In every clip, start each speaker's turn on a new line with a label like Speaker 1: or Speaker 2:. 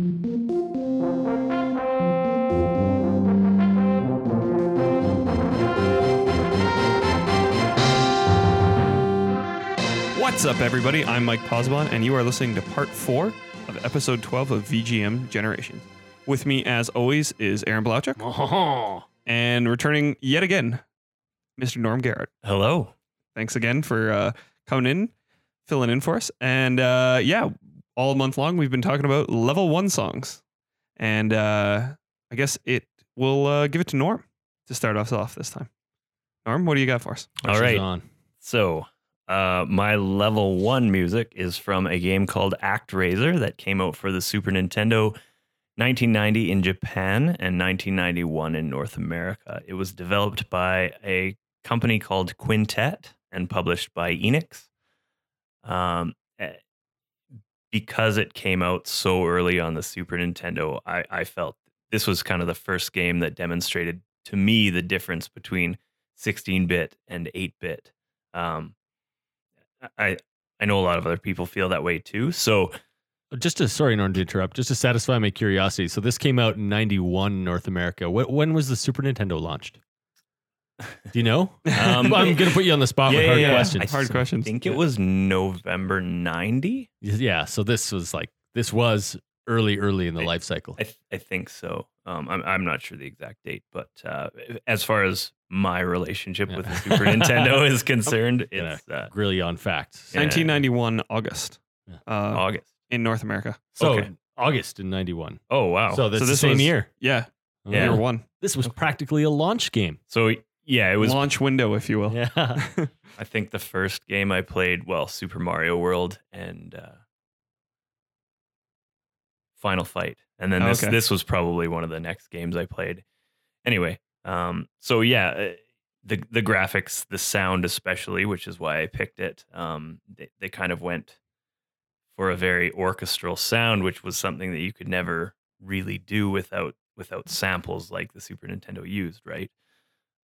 Speaker 1: What's up, everybody? I'm Mike Posbon, and you are listening to part four of episode 12 of VGM Generation. With me, as always, is Aaron Blauchuk, and returning yet again, Mr. Norm Garrett.
Speaker 2: Hello.
Speaker 1: Thanks again for uh, coming in, filling in for us. And uh, yeah, all month long, we've been talking about level one songs. And uh, I guess it will uh, give it to Norm to start us off this time. Norm, what do you got for us?
Speaker 2: All right. So, uh, my level one music is from a game called ActRaiser that came out for the Super Nintendo 1990 in Japan and 1991 in North America. It was developed by a company called Quintet and published by Enix. Um, because it came out so early on the Super Nintendo, I, I felt this was kind of the first game that demonstrated to me the difference between 16 bit and 8 bit. Um, I I know a lot of other people feel that way too. So
Speaker 3: Just to sorry, Norm, to interrupt. Just to satisfy my curiosity. So this came out in '91 North America. Wh- when was the Super Nintendo launched? Do you know?
Speaker 2: Um,
Speaker 3: I'm gonna put you on the spot with hard
Speaker 2: yeah, yeah.
Speaker 3: questions.
Speaker 2: I
Speaker 1: Hard questions.
Speaker 2: think it was November 90.
Speaker 3: yeah. So this was like this was early, early in the
Speaker 2: I-
Speaker 3: life cycle.
Speaker 2: I, th- I think so. Um, I'm, I'm not sure the exact date, but uh, as far as my relationship with the Super Nintendo is concerned,
Speaker 3: Yeah.
Speaker 2: it's uh,
Speaker 3: Grill you on facts.
Speaker 2: Yeah.
Speaker 1: 1991 August
Speaker 3: Yeah.
Speaker 1: uh,
Speaker 2: August.
Speaker 1: in North America.
Speaker 3: So
Speaker 2: okay.
Speaker 3: August in '91.
Speaker 2: Oh, wow.
Speaker 3: So that's
Speaker 1: So
Speaker 3: the same
Speaker 1: was-
Speaker 3: year.
Speaker 1: Yeah,
Speaker 2: Yeah.
Speaker 1: year one.
Speaker 3: This was practically a launch game.
Speaker 2: so, yeah, it was.
Speaker 1: Launch window, if you will.
Speaker 3: Yeah.
Speaker 2: I think the first game I played, well, Super Mario World and uh, Final Fight, and then this
Speaker 1: Okay.
Speaker 2: this was probably one of the next games I played. Anyway, um, so yeah, uh, the the graphics, the sound especially, which is why I picked it. Um, they they kind of went for a very orchestral sound, which was something that you could never really do without without samples like the Super Nintendo used, right?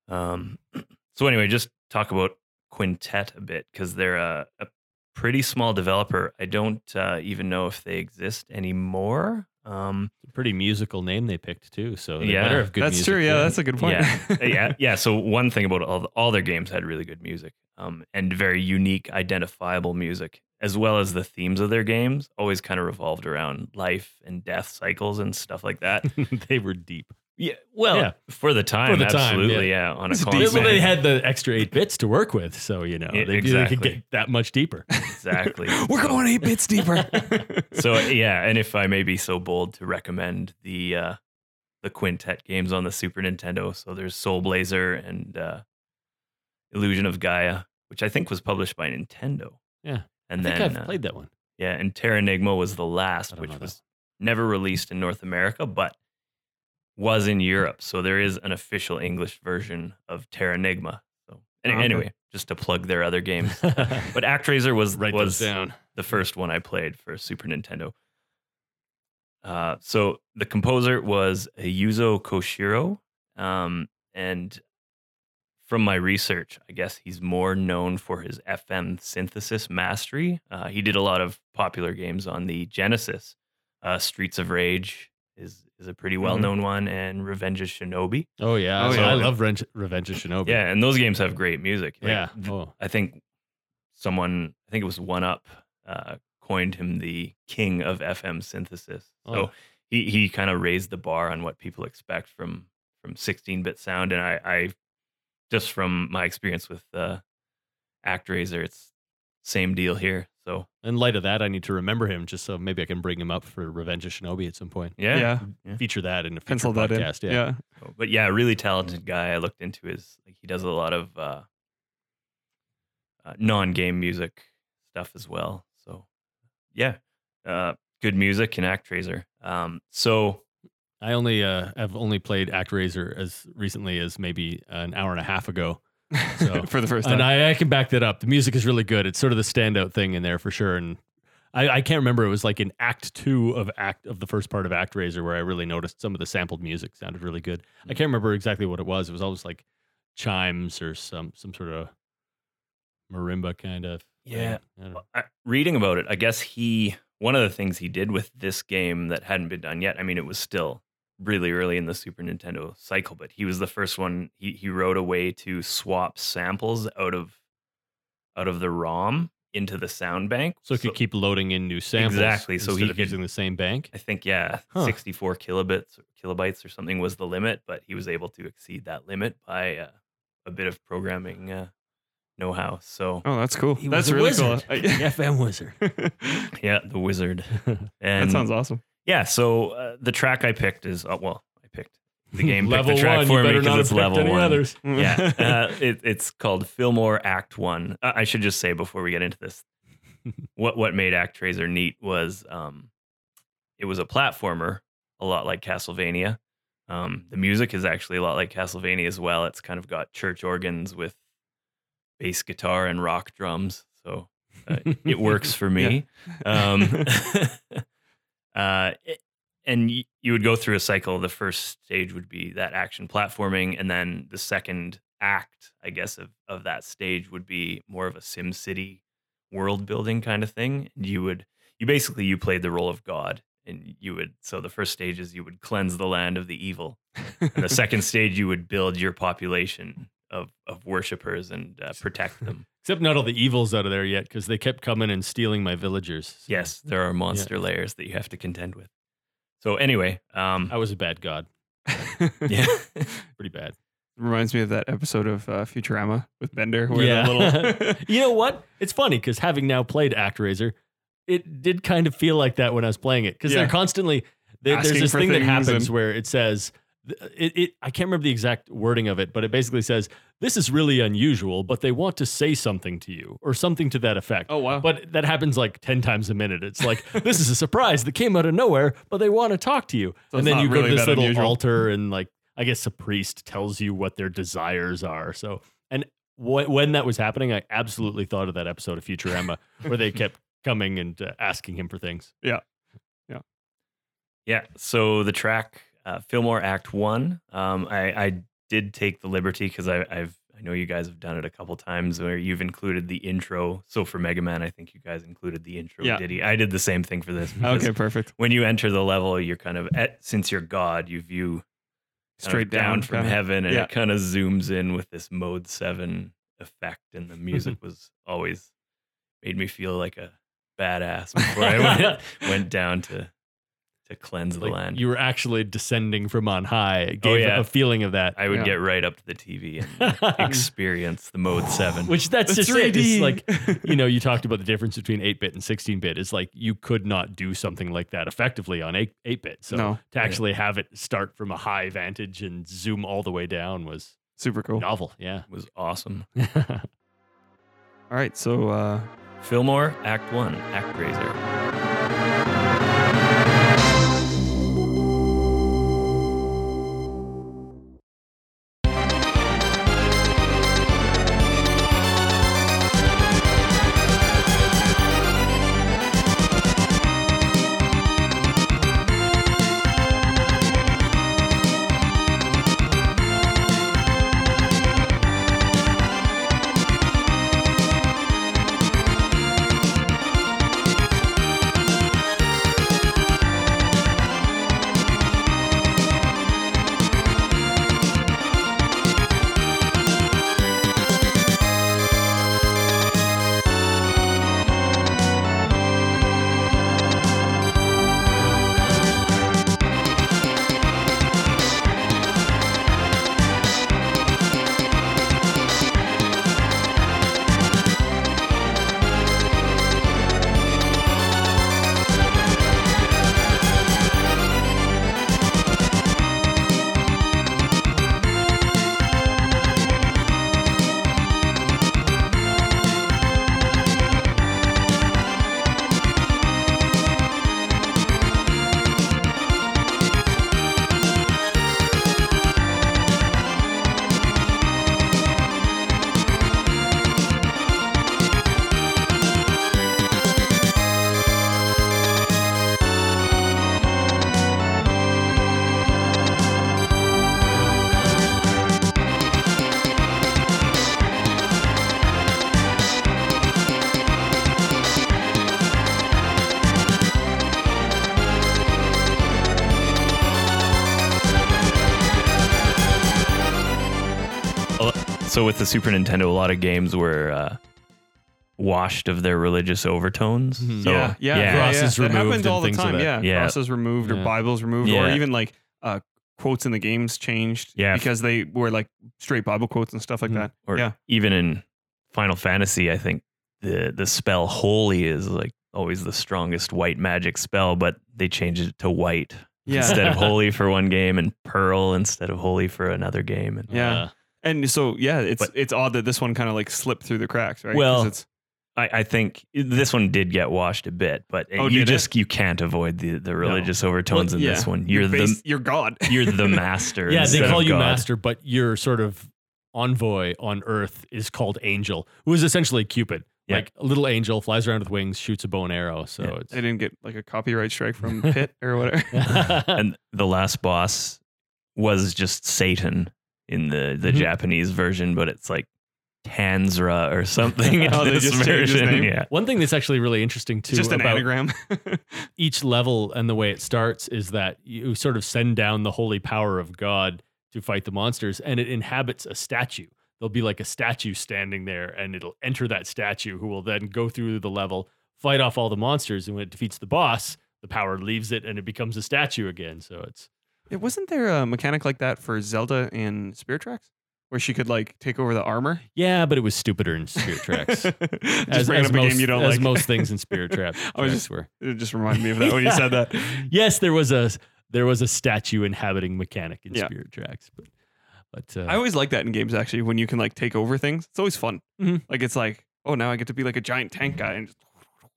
Speaker 2: Um, so anyway, just talk about Quintet a bit because they're a, a pretty small developer. I don't uh, even know if they exist anymore. Um,
Speaker 3: Pretty musical name they picked too. So they
Speaker 2: Yeah.
Speaker 3: better have good
Speaker 1: that's
Speaker 3: music,
Speaker 1: true. Yeah, that's a good point.
Speaker 2: yeah, yeah, yeah. So one thing about all all their games had really good music, um, and very unique, identifiable music, as well as the themes of their games always kind of revolved around life and death cycles and stuff like that.
Speaker 3: they were deep.
Speaker 2: Yeah, well,
Speaker 3: Yeah.
Speaker 2: for the time, for
Speaker 3: the time,
Speaker 2: absolutely, yeah. on a
Speaker 1: It's deep,
Speaker 3: Well,
Speaker 2: console,
Speaker 3: they had the extra eight bits to work with, so you know
Speaker 2: Yeah,
Speaker 3: they, they could get that much deeper.
Speaker 2: exactly.
Speaker 1: We're
Speaker 2: So-
Speaker 1: going eight bits deeper.
Speaker 2: so yeah, and if I may be so bold to recommend the uh, the Quintet games on the Super Nintendo, so there's Soul Blazer and uh, Illusion of Gaia, which I think was published by Nintendo.
Speaker 3: Yeah.
Speaker 2: and
Speaker 3: I think
Speaker 2: then
Speaker 3: I've
Speaker 2: uh,
Speaker 3: played that one.
Speaker 2: yeah, and Terra Terranigma was the last, which was never released in North America, but was in Europe. So there is an official English version of Terra Terranigma. So any-
Speaker 1: Okay.
Speaker 2: anyway, just to plug their other games. But ActRaiser was was
Speaker 3: down.
Speaker 2: the first one I played for Super Nintendo. Uh, so the composer was Yuzo Koshiro, um, and from my research, I guess he's more known for his FM synthesis mastery. Uh, he did a lot of popular games on the Genesis. Uh, Streets of Rage is is a pretty well known one, and Revenge of Shinobi.
Speaker 3: Oh yeah,
Speaker 1: Oh,
Speaker 3: so
Speaker 1: yeah.
Speaker 3: I love Revenge, Revenge of Shinobi.
Speaker 2: Yeah, and those games have great music. Like,
Speaker 3: yeah. Oh,
Speaker 2: I think someone, I think it was One Up, uh, coined him the king of FM synthesis. So
Speaker 3: Oh.
Speaker 2: he he kind of raised the bar on what people expect from from 16-bit sound, and I, I just from my experience with uh, ActRaiser, it's same deal here. So
Speaker 3: in light of that, I need to remember him just so maybe I can bring him up for Revenge of Shinobi at some point.
Speaker 2: yeah,
Speaker 1: yeah.
Speaker 2: Yeah.
Speaker 3: Feature that in a future
Speaker 1: Pencil that in.
Speaker 3: podcast. Yeah.
Speaker 1: Yeah.
Speaker 2: But yeah, really talented guy. I looked into his like he does a lot of uh, uh, non-game music stuff as well. So yeah, uh, good music and ActRaiser. Um, so
Speaker 3: I only uh, have only played ActRaiser as recently as maybe an hour and a half ago. So-
Speaker 1: for the first time.
Speaker 3: And I, I can back that up. The music is really good. It's sort of the standout thing in there for sure. And I, I can't remember. It was like in Act Two of Act of the first part of ActRaiser where I really noticed some of the sampled music sounded really good. I mm-hmm. can't remember exactly what it was. It was always like chimes or some some sort of marimba kind of.
Speaker 2: Yeah.
Speaker 3: I,
Speaker 2: reading about it, I guess he one of the things he did with this game that hadn't been done yet. I mean, it was still really early in the Super Nintendo cycle, but he was the first one. He he wrote a way to swap samples out of out of the ROM into the sound bank.
Speaker 3: So it could keep loading in new samples.
Speaker 2: Exactly, so
Speaker 3: instead
Speaker 2: he
Speaker 3: of
Speaker 2: could-
Speaker 3: using the same bank.
Speaker 2: I think yeah,
Speaker 3: Huh.
Speaker 2: 64 kilobits kilobytes or something was the limit, but he was able to exceed that limit by uh, a bit of programming uh, know-how. So
Speaker 1: Oh, that's cool.
Speaker 3: He
Speaker 1: that's
Speaker 3: was a
Speaker 1: really
Speaker 3: wizard.
Speaker 1: cool.
Speaker 3: The FM wizard.
Speaker 2: yeah, the wizard.
Speaker 1: that sounds awesome.
Speaker 2: Yeah, so uh, the track I picked is uh, well, I picked the game picked
Speaker 3: level
Speaker 2: the track
Speaker 3: one.
Speaker 2: for me
Speaker 3: better not
Speaker 2: because it's
Speaker 3: picked
Speaker 2: level
Speaker 3: any
Speaker 2: one.
Speaker 3: others.
Speaker 2: yeah, uh, it, it's called Fillmore Act One. Uh, I should just say before we get into this, what what made ActRaiser neat was um, it was a platformer, a lot like Castlevania. Um, the music is actually a lot like Castlevania as well. It's kind of got church organs with bass guitar and rock drums, so uh, it works for me. Um, uh, it- and y- you would go through a cycle. The first stage would be that action platforming, and then the second act, I guess, of, of that stage would be more of a Sim City world building kind of thing. And You would, you basically, you played the role of God, and you would. So the first stage is you would cleanse the land of the evil, and the second stage you would build your population of of worshippers and uh, protect them.
Speaker 3: Except not all the evils out of there yet because they kept coming and stealing my villagers. So
Speaker 2: Yes, there are monster layers that you have to contend with. So anyway, um,
Speaker 3: I was a bad god.
Speaker 2: yeah,
Speaker 3: Pretty bad.
Speaker 1: Reminds me of that episode of uh, Futurama with Bender. Where the little
Speaker 3: you know what? It's funny because having now played ActRaiser, it did kind of feel like that when I was playing it because
Speaker 1: Yeah.
Speaker 3: they're constantly there- there's this thing that happens
Speaker 1: and-
Speaker 3: where it says it, it I can't remember the exact wording of it, but it basically says this is really unusual, but they want to say something to you or something to that effect.
Speaker 1: oh wow.
Speaker 3: But that happens like 10 times a minute. It's like, this is a surprise that came out of nowhere, but they want to talk to you.
Speaker 1: So
Speaker 3: and then
Speaker 1: not
Speaker 3: you go to this little
Speaker 1: unusual.
Speaker 3: altar, and like, I guess a priest tells you what their desires are. So, and wh- when that was happening, I absolutely thought of that episode of Futurama where they kept coming and uh, asking him for things.
Speaker 2: Yeah, yeah, yeah. So the track uh, Fillmore Act One, um, I, I did take the liberty because I've I know you guys have done it a couple times where you've included the intro. So for Mega Man, I think you guys included the intro
Speaker 1: Yeah.
Speaker 2: ditty. I did the same thing for this.
Speaker 1: okay, perfect.
Speaker 2: When you enter the level, you're kind of at since you're God, you view
Speaker 1: Straight down,
Speaker 2: from
Speaker 1: kinda.
Speaker 2: heaven, and
Speaker 1: Yeah.
Speaker 2: it kind of zooms in with this mode seven effect, and the music was always made me feel like a badass before I went went down to to cleanse the
Speaker 3: Like
Speaker 2: land.
Speaker 3: you were actually descending from on high. It gave
Speaker 2: yeah.
Speaker 3: a feeling of that.
Speaker 2: I would
Speaker 1: Yeah.
Speaker 2: get right up to the TV and experience the mode seven.
Speaker 3: Which that's
Speaker 1: The
Speaker 3: just it. It's like you know, you talked about the difference between 8 bit and 16 bit. It's like you could not do something like that effectively on 8 eight bit. So
Speaker 1: No.
Speaker 3: to actually have it start from a high vantage and zoom all the way down was
Speaker 1: Super cool.
Speaker 3: novel. Yeah.
Speaker 2: It was awesome.
Speaker 1: All right, so uh,
Speaker 2: Fillmore Act One, ActRaiser. Also with the Super Nintendo, a lot of games were uh, washed of their religious overtones.
Speaker 3: Mhm.
Speaker 2: So,
Speaker 1: yeah, yeah,
Speaker 2: yeah.
Speaker 1: yeah,
Speaker 3: Crosses
Speaker 1: yeah. That
Speaker 3: removed
Speaker 1: happens
Speaker 3: and
Speaker 1: all the
Speaker 3: things like
Speaker 1: time. Yeah.
Speaker 2: Yeah.
Speaker 1: crosses removed or Bibles removed, or even like uh, quotes in the games changed.
Speaker 2: Yeah.
Speaker 1: because they were like straight Bible quotes and stuff like
Speaker 3: Mhm.
Speaker 1: that.
Speaker 2: Or
Speaker 1: yeah,
Speaker 2: even in Final Fantasy, I think the the spell holy is like always the strongest white magic spell, but they changed it to white
Speaker 1: yeah.
Speaker 2: instead of holy for one game and pearl instead of holy for another game. And
Speaker 1: Yeah.
Speaker 3: Uh,
Speaker 1: and so yeah, it's
Speaker 2: But-
Speaker 1: it's odd that this one kind of like slipped through the cracks, right?
Speaker 2: Well,
Speaker 1: it's
Speaker 2: I, I think this one did get washed a bit, but
Speaker 1: Oh,
Speaker 2: you
Speaker 1: did it?
Speaker 2: just you can't avoid the, the religious overtones
Speaker 1: Well,
Speaker 2: in
Speaker 1: yeah.
Speaker 2: this one. You're,
Speaker 1: bas-
Speaker 2: the
Speaker 1: you're God.
Speaker 2: you're the master.
Speaker 3: yeah, they call you
Speaker 2: God.
Speaker 3: master, but your sort of envoy on Earth is called Angel, who is essentially Cupid.
Speaker 2: Yeah.
Speaker 3: Like a little angel flies around with wings, shoots a bow and arrow. So
Speaker 2: Yeah.
Speaker 1: they didn't get like a copyright strike from Pitt or whatever.
Speaker 2: and the last boss was just Satan in the the
Speaker 3: Mhm.
Speaker 2: Japanese version, but it's like Tanzra or something.
Speaker 1: Oh, they
Speaker 2: this
Speaker 1: just
Speaker 2: version. Yeah,
Speaker 3: one thing that's actually really interesting
Speaker 1: It's
Speaker 3: too
Speaker 1: just an
Speaker 3: about
Speaker 1: anagram.
Speaker 3: each level and the way it starts is that you sort of send down the holy power of God to fight the monsters, and it inhabits a statue. There'll be like a statue standing there, and it'll enter that statue, who will then go through the level, fight off all the monsters, and when it defeats the boss, the power leaves it, and it becomes a statue again. So it's
Speaker 1: Yeah, wasn't there a mechanic like that for Zelda in Spirit Tracks, where she could like take over the armor?
Speaker 3: yeah, but it was stupider in Spirit Tracks.
Speaker 1: just
Speaker 3: as,
Speaker 1: bringing
Speaker 3: as
Speaker 1: up a
Speaker 3: most,
Speaker 1: game you don't
Speaker 3: as
Speaker 1: like.
Speaker 3: most things in Spirit Trap.
Speaker 1: I was just-
Speaker 3: were.
Speaker 1: it just reminded me of that when you said that.
Speaker 3: yes, there was a there was a statue inhabiting mechanic in
Speaker 1: Yeah.
Speaker 3: Spirit Tracks, but but uh,
Speaker 1: I always like that in games actually when you can like take over things. It's always fun.
Speaker 3: Mhm.
Speaker 1: Like it's like, oh, now I get to be like a giant tank guy and just,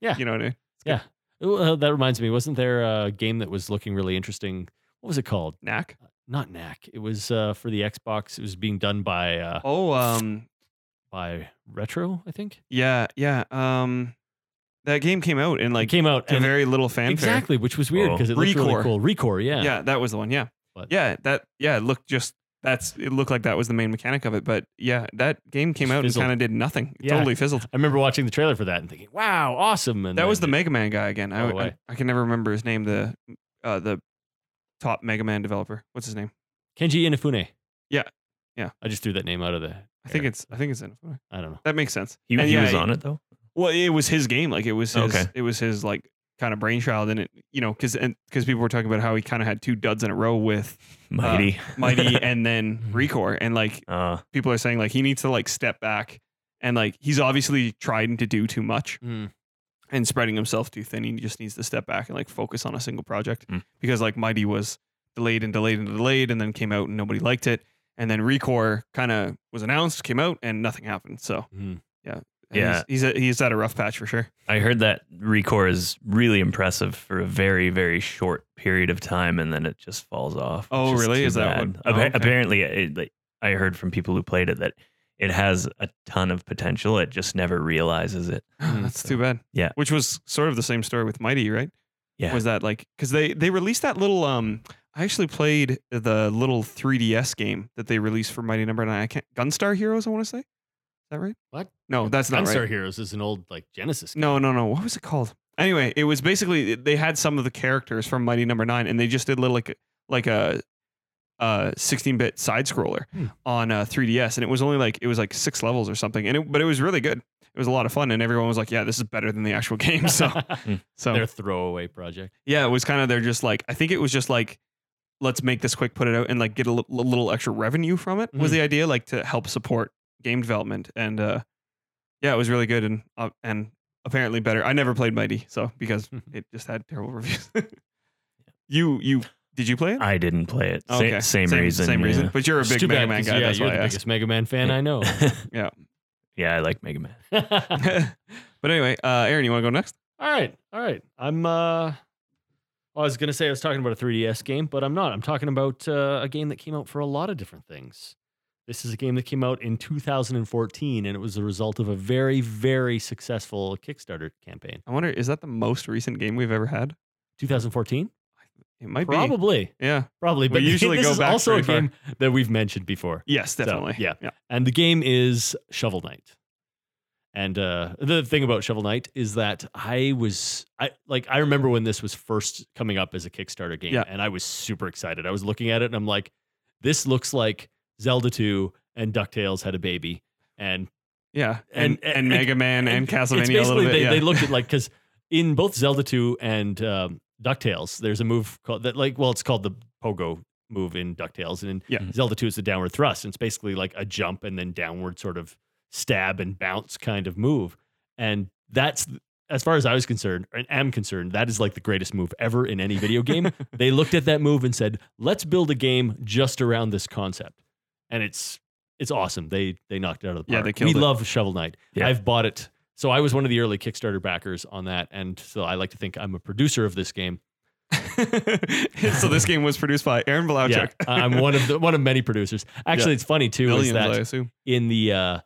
Speaker 3: Yeah.
Speaker 1: you know what I mean?
Speaker 3: Yeah. Well, that reminds me, wasn't there a game that was looking really interesting? What was it called?
Speaker 1: Knack.
Speaker 3: Not Knack. It was uh, for the Xbox. It was being done by uh,
Speaker 1: Oh, um,
Speaker 3: by Retro, I think.
Speaker 1: yeah, yeah. Um, that game came out and
Speaker 3: Like
Speaker 1: like
Speaker 3: came out
Speaker 1: to
Speaker 3: and
Speaker 1: very little fanfare.
Speaker 3: exactly, which was weird
Speaker 2: Oh.
Speaker 3: because it looked really
Speaker 1: Recore.
Speaker 3: cool. Recore, yeah.
Speaker 1: Yeah, that was the one. Yeah,
Speaker 3: But-
Speaker 1: yeah. That yeah, it looked just that's it looked like that was the main mechanic of it. But yeah, that game came
Speaker 3: Just
Speaker 1: out
Speaker 3: fizzled.
Speaker 1: and kind of did nothing. It
Speaker 3: Yeah.
Speaker 1: Totally fizzled.
Speaker 3: I remember watching the trailer for that and thinking, "Wow, awesome!" And
Speaker 1: That was the
Speaker 3: then
Speaker 1: Mega Man guy again. I,
Speaker 3: Oh,
Speaker 1: I. I can never remember his name. The uh, the top Mega Man developer. What's his name?
Speaker 3: Keiji Inafune.
Speaker 1: Yeah. Yeah.
Speaker 3: I just threw that name out of the.
Speaker 1: I think
Speaker 3: air.
Speaker 1: it's I think it's in.
Speaker 3: I don't know.
Speaker 1: That makes sense.
Speaker 2: he, he
Speaker 1: yeah,
Speaker 2: was on it though.
Speaker 1: Well, it was his game. Like it was his.
Speaker 2: Okay.
Speaker 1: It was his like kind of brainchild, and it you know because and because people were talking about how he kind of had two duds in a row with
Speaker 2: Mighty,
Speaker 1: Mighty and then Recore, and like
Speaker 2: uh,
Speaker 1: people are saying like he needs to like step back and like he's obviously trying to do too much
Speaker 3: Mm.
Speaker 1: And spreading himself too thin. He just needs to step back and like focus on a single project
Speaker 2: Mm.
Speaker 1: because like Mighty was delayed and delayed and delayed and then came out and nobody liked it. And then Recore kind of was announced, came out, and nothing happened. So
Speaker 3: Mm.
Speaker 1: and
Speaker 2: Yeah.
Speaker 1: he's he's, a, he's at a rough patch for sure.
Speaker 2: I heard that Recore is really impressive for a very very short period of time, and then it just falls off.
Speaker 1: Oh, really? Is that one? oh,
Speaker 2: Appa-
Speaker 1: okay.
Speaker 2: Apparently, it, like, I heard from people who played it that it has a ton of potential. It just never realizes it.
Speaker 1: That's
Speaker 3: so-
Speaker 1: too bad.
Speaker 2: Yeah.
Speaker 1: which was sort of the same story with Mighty, right?
Speaker 2: Yeah.
Speaker 1: was that like because they they released that little um I actually played the little 3DS game that they released for Mighty Number Nine. I can't Gunstar Heroes. I want to say, is that right?
Speaker 3: What?
Speaker 1: No, that's not
Speaker 3: Gunstar
Speaker 1: right.
Speaker 3: Heroes is an old like Genesis. Game.
Speaker 1: No, no, no. What was it called? Anyway, it was basically they had some of the characters from Mighty Number Nine, and they just did little like like a uh 16-bit side scroller
Speaker 3: Hmm.
Speaker 1: on uh 3DS, and it was only like it was like six levels or something, and it, but it was really good. It was a lot of fun, and everyone was like, "Yeah, this is better than the actual game." So, so
Speaker 3: Their throwaway project.
Speaker 1: yeah, it was kind of they're just like I think it was just like let's make this quick, put it out, and like get a little extra revenue from it was
Speaker 3: Mhm.
Speaker 1: the idea, like to help support game development. And uh yeah, it was really good and uh, and apparently better. I never played Mighty, so because it just had terrible reviews. you you did you play it?
Speaker 2: I didn't play it. Sa-
Speaker 1: Okay.
Speaker 2: same, reason.
Speaker 1: Same
Speaker 2: yeah.
Speaker 1: reason. But you're a big Mega
Speaker 3: bad
Speaker 1: Man
Speaker 3: 'cause,
Speaker 1: guy.
Speaker 3: Yeah,
Speaker 1: that's
Speaker 3: you're
Speaker 1: why
Speaker 3: the
Speaker 1: I asked.
Speaker 3: biggest Mega Man fan I know.
Speaker 1: Yeah.
Speaker 2: Yeah, I like Mega Man.
Speaker 1: but anyway, uh Aaron, you want to go next?
Speaker 3: all right, all right. I'm. uh I was gonna say I was talking about a 3DS game, but I'm not. I'm talking about uh, a game that came out for a lot of different things. This is a game that came out in 2014, and it was the result of a very, very successful Kickstarter campaign.
Speaker 1: I wonder, is that the most recent game we've ever had?
Speaker 3: 2014,
Speaker 1: It might be.
Speaker 3: probably,
Speaker 1: Yeah.
Speaker 3: probably.
Speaker 1: We
Speaker 3: But
Speaker 1: usually
Speaker 3: this
Speaker 1: go
Speaker 3: is
Speaker 1: back
Speaker 3: also a
Speaker 1: far.
Speaker 3: game that we've mentioned before.
Speaker 1: Yes,
Speaker 3: So,
Speaker 1: definitely.
Speaker 3: yeah.
Speaker 1: Yeah.
Speaker 3: and the game is Shovel Knight. And uh, the thing about Shovel Knight is that I was I like I remember when this was first coming up as a Kickstarter game,
Speaker 1: Yeah.
Speaker 3: and I was super excited. I was looking at it and I'm like, this looks like Zelda 2 and Ducktales had a baby, and
Speaker 1: Yeah, and
Speaker 3: And-
Speaker 1: and,
Speaker 3: and-
Speaker 1: Mega Man and,
Speaker 3: it's
Speaker 1: Castlevania a
Speaker 3: basically
Speaker 1: little bit.
Speaker 3: they,
Speaker 1: yeah.
Speaker 3: they looked at like because in both Zelda 2 and um, Ducktales, there's a move called that like well, it's called the pogo move in Ducktales, and in
Speaker 1: Yeah. Mm-hmm.
Speaker 3: Zelda 2 is the downward thrust. And it's basically like a jump and then downward sort of stab and bounce kind of move, and that's as far as I was concerned and am concerned, that is like the greatest move ever in any video game. they looked at that move and said, "Let's build a game just around this concept," and it's it's awesome. They they knocked it out of the
Speaker 1: Yeah,
Speaker 3: park.
Speaker 1: they killed
Speaker 3: we
Speaker 1: it.
Speaker 3: love Shovel Knight.
Speaker 2: Yeah.
Speaker 3: I've bought it. So I was one of the early Kickstarter backers on that, and so I like to think I'm a producer of this game.
Speaker 1: so this game was produced by Aaron
Speaker 3: Yeah, I'm one of the one of many producers. Actually,
Speaker 1: Yeah.
Speaker 3: it's funny too
Speaker 1: Millions,
Speaker 3: is
Speaker 1: I assume.
Speaker 3: in the uh,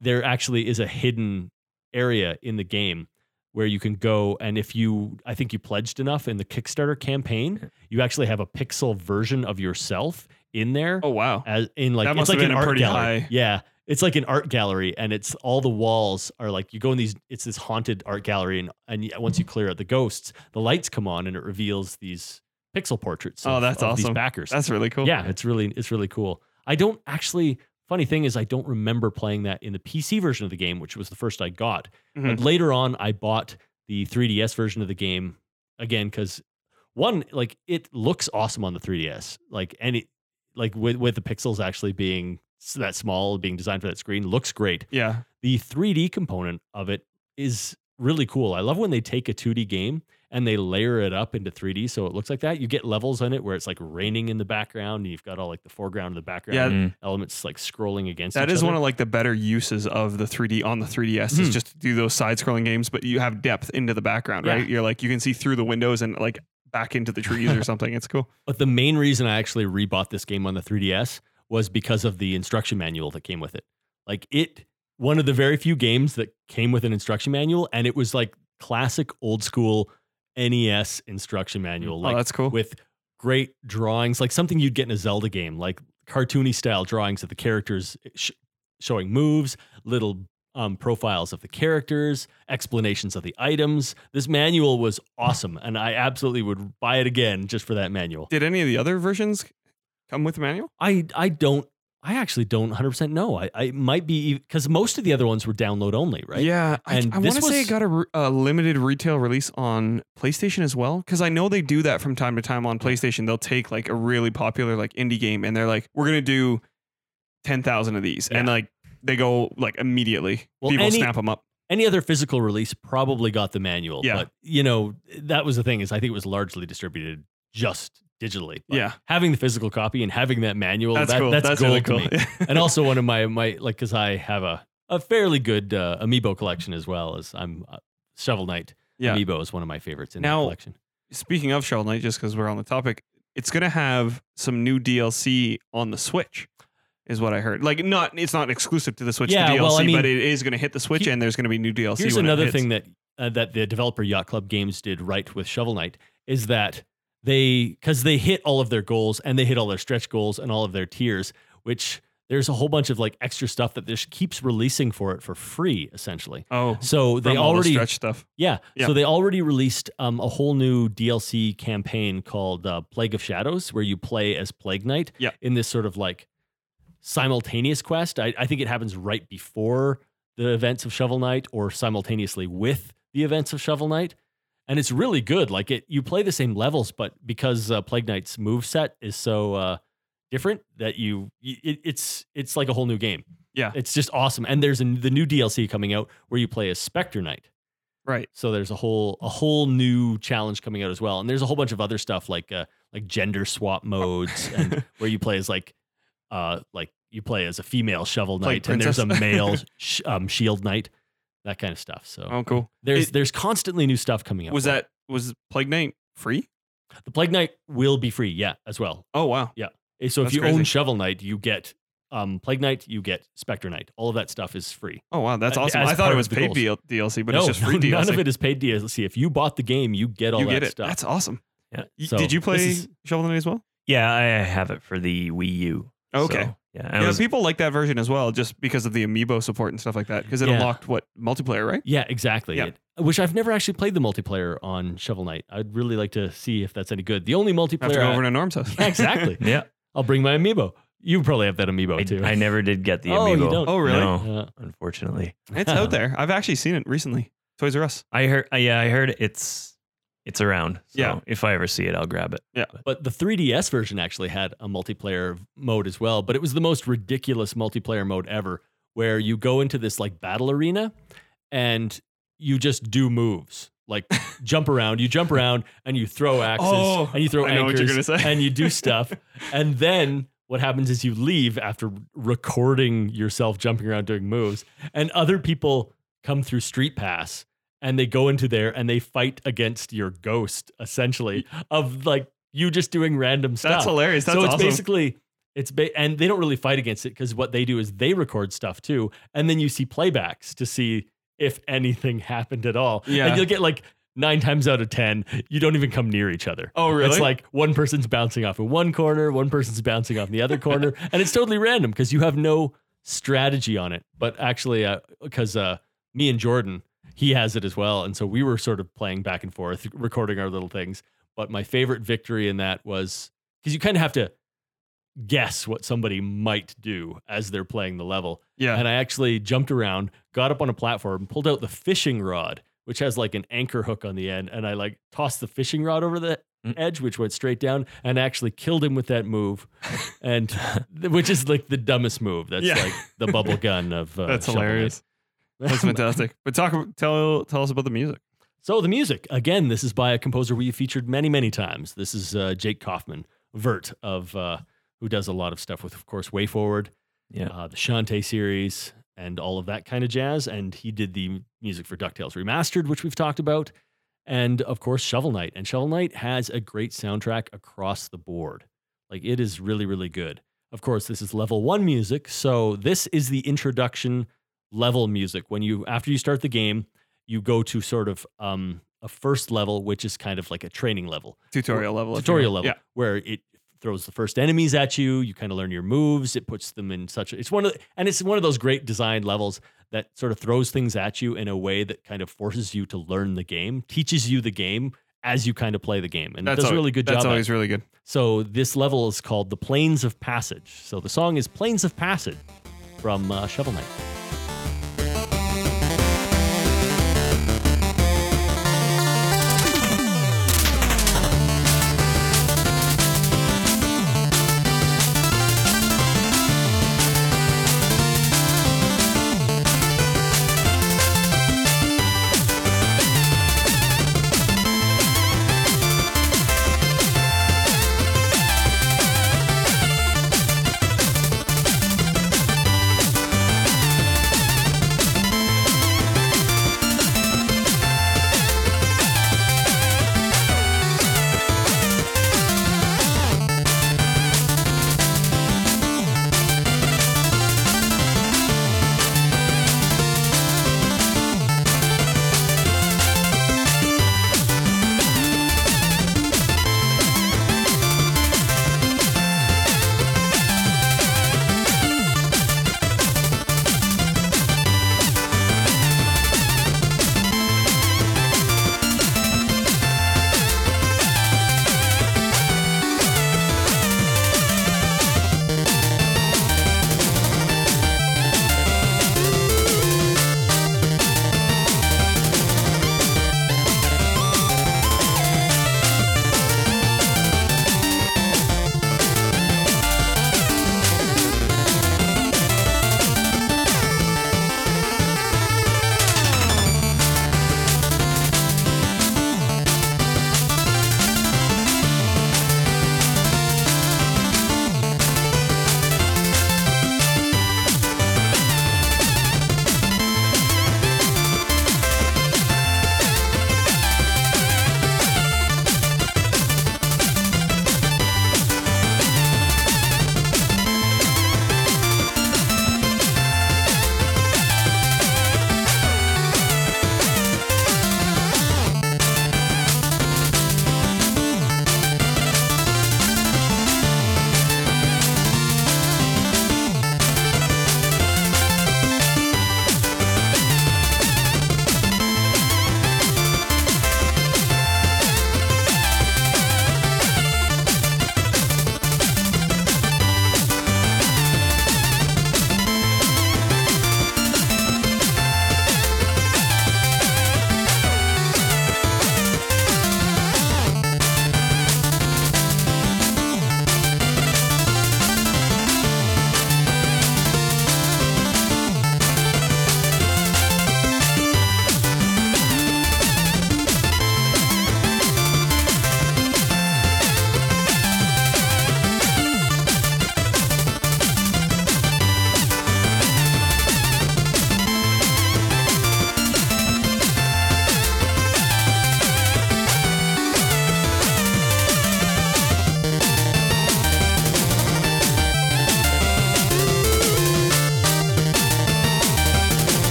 Speaker 3: there actually is a hidden area in the game where you can go and if you I think you pledged enough in the Kickstarter campaign, you actually have a pixel version of yourself in there
Speaker 1: Oh wow.
Speaker 3: as in like
Speaker 1: That
Speaker 3: it's
Speaker 1: must
Speaker 3: like
Speaker 1: have
Speaker 3: an
Speaker 1: been a
Speaker 3: art
Speaker 1: pretty
Speaker 3: gallery.
Speaker 1: high-
Speaker 3: Yeah, it's like an art gallery, and it's all the walls are like you go in these. It's this haunted art gallery, and and once you clear out the ghosts, the lights come on, and it reveals these pixel portraits.
Speaker 1: Oh, that's
Speaker 3: of These
Speaker 1: awesome.
Speaker 3: backers.
Speaker 1: That's really cool.
Speaker 3: Yeah, it's really it's really cool. I don't actually. Funny thing is, I don't remember playing that in the PC version of the game, which was the first I got.
Speaker 1: Mhm.
Speaker 3: But later on, I bought the 3DS version of the game again because one, like it looks awesome on the 3DS, like and it, like with with the pixels actually being that small, being designed for that screen, looks great.
Speaker 1: Yeah.
Speaker 3: The 3D component of it is really cool. I love when they take a 2D game and they layer it up into 3D so it looks like that. You get levels on it where it's like raining in the background and you've got all like the foreground and the background
Speaker 1: Yeah,
Speaker 2: Mm.
Speaker 3: elements like scrolling against
Speaker 1: That
Speaker 3: each
Speaker 1: is
Speaker 3: other.
Speaker 1: one of like the better uses of the 3D on the 3DS is
Speaker 3: Mhm.
Speaker 1: just to do those side-scrolling games, but you have depth into the background,
Speaker 3: Yeah.
Speaker 1: right? You're like you can see through the windows and like back into the trees or something. It's cool.
Speaker 3: But the main reason I actually rebought this game on the 3DS was because of the instruction manual that came with it. Like it, one of the very few games that came with an instruction manual, and it was like classic old school NES instruction manual,
Speaker 1: oh,
Speaker 3: like
Speaker 1: that's cool.
Speaker 3: with great drawings, like something you'd get in a Zelda game, like cartoony style drawings of the characters sh- showing moves, little um, profiles of the characters, explanations of the items. This manual was awesome, and I absolutely would buy it again just for that manual.
Speaker 1: Did any of the other versions come with the manual?
Speaker 3: I I don't. I actually don't 100% know. I, I might be because most of the other ones were download only, right?
Speaker 1: Yeah, I,
Speaker 3: And
Speaker 1: I
Speaker 3: this
Speaker 1: want to say it got a, a limited retail release on PlayStation as well, because I know they do that from time to time on PlayStation. They'll take like a really popular like indie game and they're like, we're gonna do ten thousand of these, and like they go like immediately.
Speaker 3: Well,
Speaker 1: People
Speaker 3: any-
Speaker 1: snap them up.
Speaker 3: Any other physical release probably got the manual.
Speaker 1: Yeah.
Speaker 3: But you know, that was the thing is I think it was largely distributed just digitally. But
Speaker 1: Yeah.
Speaker 3: Having the physical copy and having that manual,
Speaker 1: That's
Speaker 3: that,
Speaker 1: cool.
Speaker 3: that's,
Speaker 1: That's,
Speaker 3: gold
Speaker 1: really
Speaker 3: to
Speaker 1: cool.
Speaker 3: me. and also one of my my like because I have a a fairly good uh, amiibo collection as well as I'm uh, Shovel Knight.
Speaker 1: yeah.
Speaker 3: Amiibo is one of my favorites in
Speaker 1: Now-
Speaker 3: the collection.
Speaker 1: Speaking of Shovel Knight, just because we're on the topic, it's gonna have some new DLC on the Switch. Is what I heard. Like, not it's not exclusive to the Switch,
Speaker 3: Yeah,
Speaker 1: the DLC,
Speaker 3: well, I mean,
Speaker 1: but it is going to hit the Switch,
Speaker 3: he-
Speaker 1: and there's going to be new DLC.
Speaker 3: Here's another thing that uh, that the developer Yacht Club Games did right with Shovel Knight is that they because they hit all of their goals and they hit all their stretch goals and all of their tiers, which there's a whole bunch of like extra stuff that this keeps releasing for it for free essentially.
Speaker 1: Oh,
Speaker 3: So they
Speaker 1: all the
Speaker 3: already
Speaker 1: stretch stuff.
Speaker 3: yeah,
Speaker 1: Yeah.
Speaker 3: So they already released um, a whole new DLC campaign called uh, Plague of Shadows, where you play as Plague Knight
Speaker 1: Yeah.
Speaker 3: in this sort of like simultaneous quest. I, I think it happens right before the events of Shovel Knight or simultaneously with the events of Shovel Knight. And it's really good. Like it, you play the same levels, but because uh, Plague Knight's move set is so uh, different that you, it, it's it's like a whole new game.
Speaker 1: Yeah.
Speaker 3: it's just awesome. And there's a, the new DLC coming out where you play as Spectre Knight.
Speaker 1: Right.
Speaker 3: So there's a whole a whole new challenge coming out as well, and there's a whole bunch of other stuff like uh, like gender swap modes, and where you play as like uh like you play as a female shovel
Speaker 1: Like
Speaker 3: knight, and there's a male sh- um, shield knight, that kind of stuff. So
Speaker 1: Oh, cool.
Speaker 3: there's
Speaker 1: It-
Speaker 3: there's constantly new stuff coming out.
Speaker 1: Was that was Plague Knight free?
Speaker 3: the Plague Knight will be free? Yeah, as well.
Speaker 1: Oh wow.
Speaker 3: yeah. So if
Speaker 1: That's
Speaker 3: you own. Shovel Knight, you get um Plague Knight, you get Spectre Knight. All of that stuff is free.
Speaker 1: Oh wow, that's awesome.
Speaker 3: as
Speaker 1: I thought it was paid. DL- DLC, but
Speaker 3: no,
Speaker 1: it's just free
Speaker 3: no,
Speaker 1: DLC.
Speaker 3: none of it is paid DLC. If you bought the game, you get all
Speaker 1: you
Speaker 3: that
Speaker 1: get it.
Speaker 3: stuff.
Speaker 1: That's awesome.
Speaker 2: Yeah.
Speaker 3: So
Speaker 1: Did you play
Speaker 3: is-
Speaker 1: Shovel Knight as well?
Speaker 2: Yeah, I have it for the Wii U.
Speaker 1: Okay.
Speaker 2: So, yeah, I
Speaker 1: yeah,
Speaker 2: was-
Speaker 1: people like that version as well, just because of the amiibo support and stuff like that. Because it
Speaker 3: Yeah.
Speaker 1: unlocked what multiplayer, right?
Speaker 3: Yeah, exactly.
Speaker 1: Yeah.
Speaker 3: It- which I've never actually played the multiplayer on Shovel Knight. I'd really like to see if that's any good. The only
Speaker 1: Have
Speaker 3: multiplayer,
Speaker 1: to go
Speaker 3: I-
Speaker 1: over to Norm's house.
Speaker 3: Yeah, exactly.
Speaker 2: yeah.
Speaker 3: I'll bring my amiibo. You probably have that amiibo
Speaker 2: I,
Speaker 3: too.
Speaker 2: I never did get the
Speaker 3: Oh, you
Speaker 2: amiibo.
Speaker 3: don't?
Speaker 1: Oh, really?
Speaker 2: No,
Speaker 3: Uh,
Speaker 2: unfortunately.
Speaker 1: It's out there. I've actually seen it recently. Toys R Us.
Speaker 2: I heard. Uh, yeah, I heard it's it's around. So
Speaker 1: Yeah.
Speaker 2: If I ever see it, I'll grab it. Yeah.
Speaker 3: But the 3DS version actually had a multiplayer mode as well, but it was the most ridiculous multiplayer mode ever where you go into this like battle arena and you just do moves. Like jump around, you jump around and you throw axes
Speaker 1: Oh,
Speaker 3: and you throw
Speaker 1: I know what
Speaker 3: anchors
Speaker 1: you're gonna say.
Speaker 3: and you do stuff. and then what happens is you leave after recording yourself jumping around doing moves and other people come through Street Pass and they go into there and they fight against your ghost essentially of like you just doing random stuff.
Speaker 1: That's hilarious. That's
Speaker 3: so it's
Speaker 1: awesome.
Speaker 3: basically it's ba- and they don't really fight against it because what they do is they record stuff too, and then you see playbacks to see if anything happened at all.
Speaker 1: Yeah.
Speaker 3: and you'll get like nine times out of ten, you don't even come near each other.
Speaker 1: Oh, really?
Speaker 3: It's like one person's bouncing off in one corner, one person's bouncing off in the other corner, and it's totally random because you have no strategy on it. But actually, because uh, me and Jordan, he has it as well, and so we were sort of playing back and forth, recording our little things. But my favorite victory in that was because you kind of have to guess what somebody might do as they're playing the level.
Speaker 1: yeah.
Speaker 3: And I actually jumped around, got up on a platform, pulled out the fishing rod, which has like an anchor hook on the end, and I like tossed the fishing rod over the
Speaker 2: Mm.
Speaker 3: edge, which went straight down, and actually killed him with that move, and which is like the dumbest move. That's
Speaker 1: Yeah.
Speaker 3: like the bubble gun of uh,
Speaker 1: That's
Speaker 3: hilarious. Knight.
Speaker 1: Hilarious. That's fantastic. But talk tell tell us about the music.
Speaker 3: So the music again, this is by a composer we featured many, many times. This is uh, Jake Kaufman, virt of uh, who does a lot of stuff with, of course, Way Forward,
Speaker 2: Yeah.
Speaker 3: uh, the Shantae series, and all of that kind of jazz. And he did the music for Ducktales Remastered, which we've talked about, and of course Shovel Knight. And Shovel Knight has a great soundtrack across the board. Like it is really, really good. Of course, this is level one music, so this is the introduction level music. When you after you start the game, you go to sort of um, a first level, which is kind of like a training level
Speaker 1: Tutorial level.
Speaker 3: tutorial level, yeah. where it throws the first enemies at you you kind of learn your moves it puts them in such a, it's one of the, and it's one of those great designed levels that sort of throws things at you in a way that kind of forces you to learn the game teaches you the game as you kind of play the game and it
Speaker 1: That's
Speaker 3: does a really good
Speaker 1: That's
Speaker 3: job at
Speaker 1: always really good.
Speaker 3: so this level is called the plains of passage so the song is plains of passage from uh, shovel knight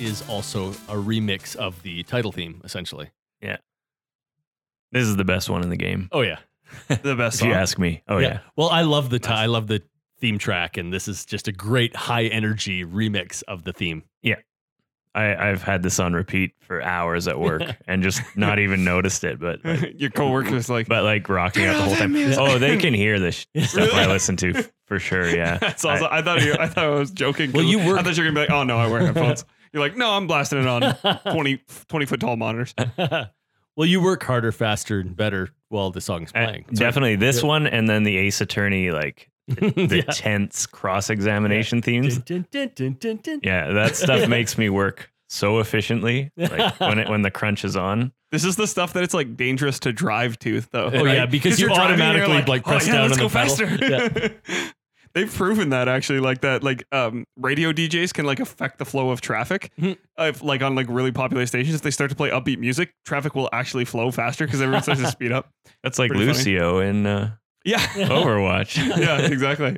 Speaker 3: is also a remix of the title theme, essentially. Yeah.
Speaker 2: This is the best one in the game,
Speaker 3: Oh yeah,
Speaker 1: the best
Speaker 2: if
Speaker 1: song.
Speaker 2: you ask me. Oh yeah.
Speaker 3: Well, I love the ti-
Speaker 1: Nice.
Speaker 3: I love the theme track, and this is just a great high energy remix of the theme.
Speaker 2: I, I've had this on repeat for hours at work and just not even noticed it, but like,
Speaker 1: Your coworkers like,
Speaker 2: but like rocking out the whole time.
Speaker 1: music.
Speaker 2: Oh, they can hear this sh- stuff I
Speaker 1: Really?
Speaker 2: listen to for sure. Yeah.
Speaker 1: That's also. I, thought you. I thought I was joking.
Speaker 3: Well,
Speaker 1: 'cause
Speaker 3: you were-
Speaker 1: I thought you were gonna be like, oh no, I wear headphones. You're like, no, I'm blasting it on 20, 20 foot tall monitors.
Speaker 3: well, you work harder, faster, and better while the song's
Speaker 2: Uh,
Speaker 3: playing.
Speaker 2: definitely this
Speaker 3: Yeah.
Speaker 2: one, and then the Ace Attorney like the
Speaker 3: Yeah.
Speaker 2: tense cross examination themes.
Speaker 3: Dun, dun, dun, dun, dun, dun.
Speaker 2: Yeah, that stuff makes me work so efficiently. Like when it when the crunch is on.
Speaker 1: This is the stuff that it's like dangerous to drive to, though.
Speaker 3: Oh,
Speaker 1: right?
Speaker 3: yeah, because you
Speaker 1: you're driving you're
Speaker 3: automatically, like, press
Speaker 1: oh, yeah,
Speaker 3: down
Speaker 1: let's
Speaker 3: on
Speaker 1: go
Speaker 3: the pedal."
Speaker 1: faster. They've proven that actually, like that, like um, radio DJs can like affect the flow of traffic.
Speaker 3: Mhm.
Speaker 1: Uh, if, like on like really popular stations, if they start to play upbeat music, traffic will actually flow faster because everyone starts to speed up.
Speaker 2: That's like
Speaker 1: Pretty funny.
Speaker 2: Lucio in uh,
Speaker 1: Yeah,
Speaker 2: Overwatch.
Speaker 1: yeah, exactly.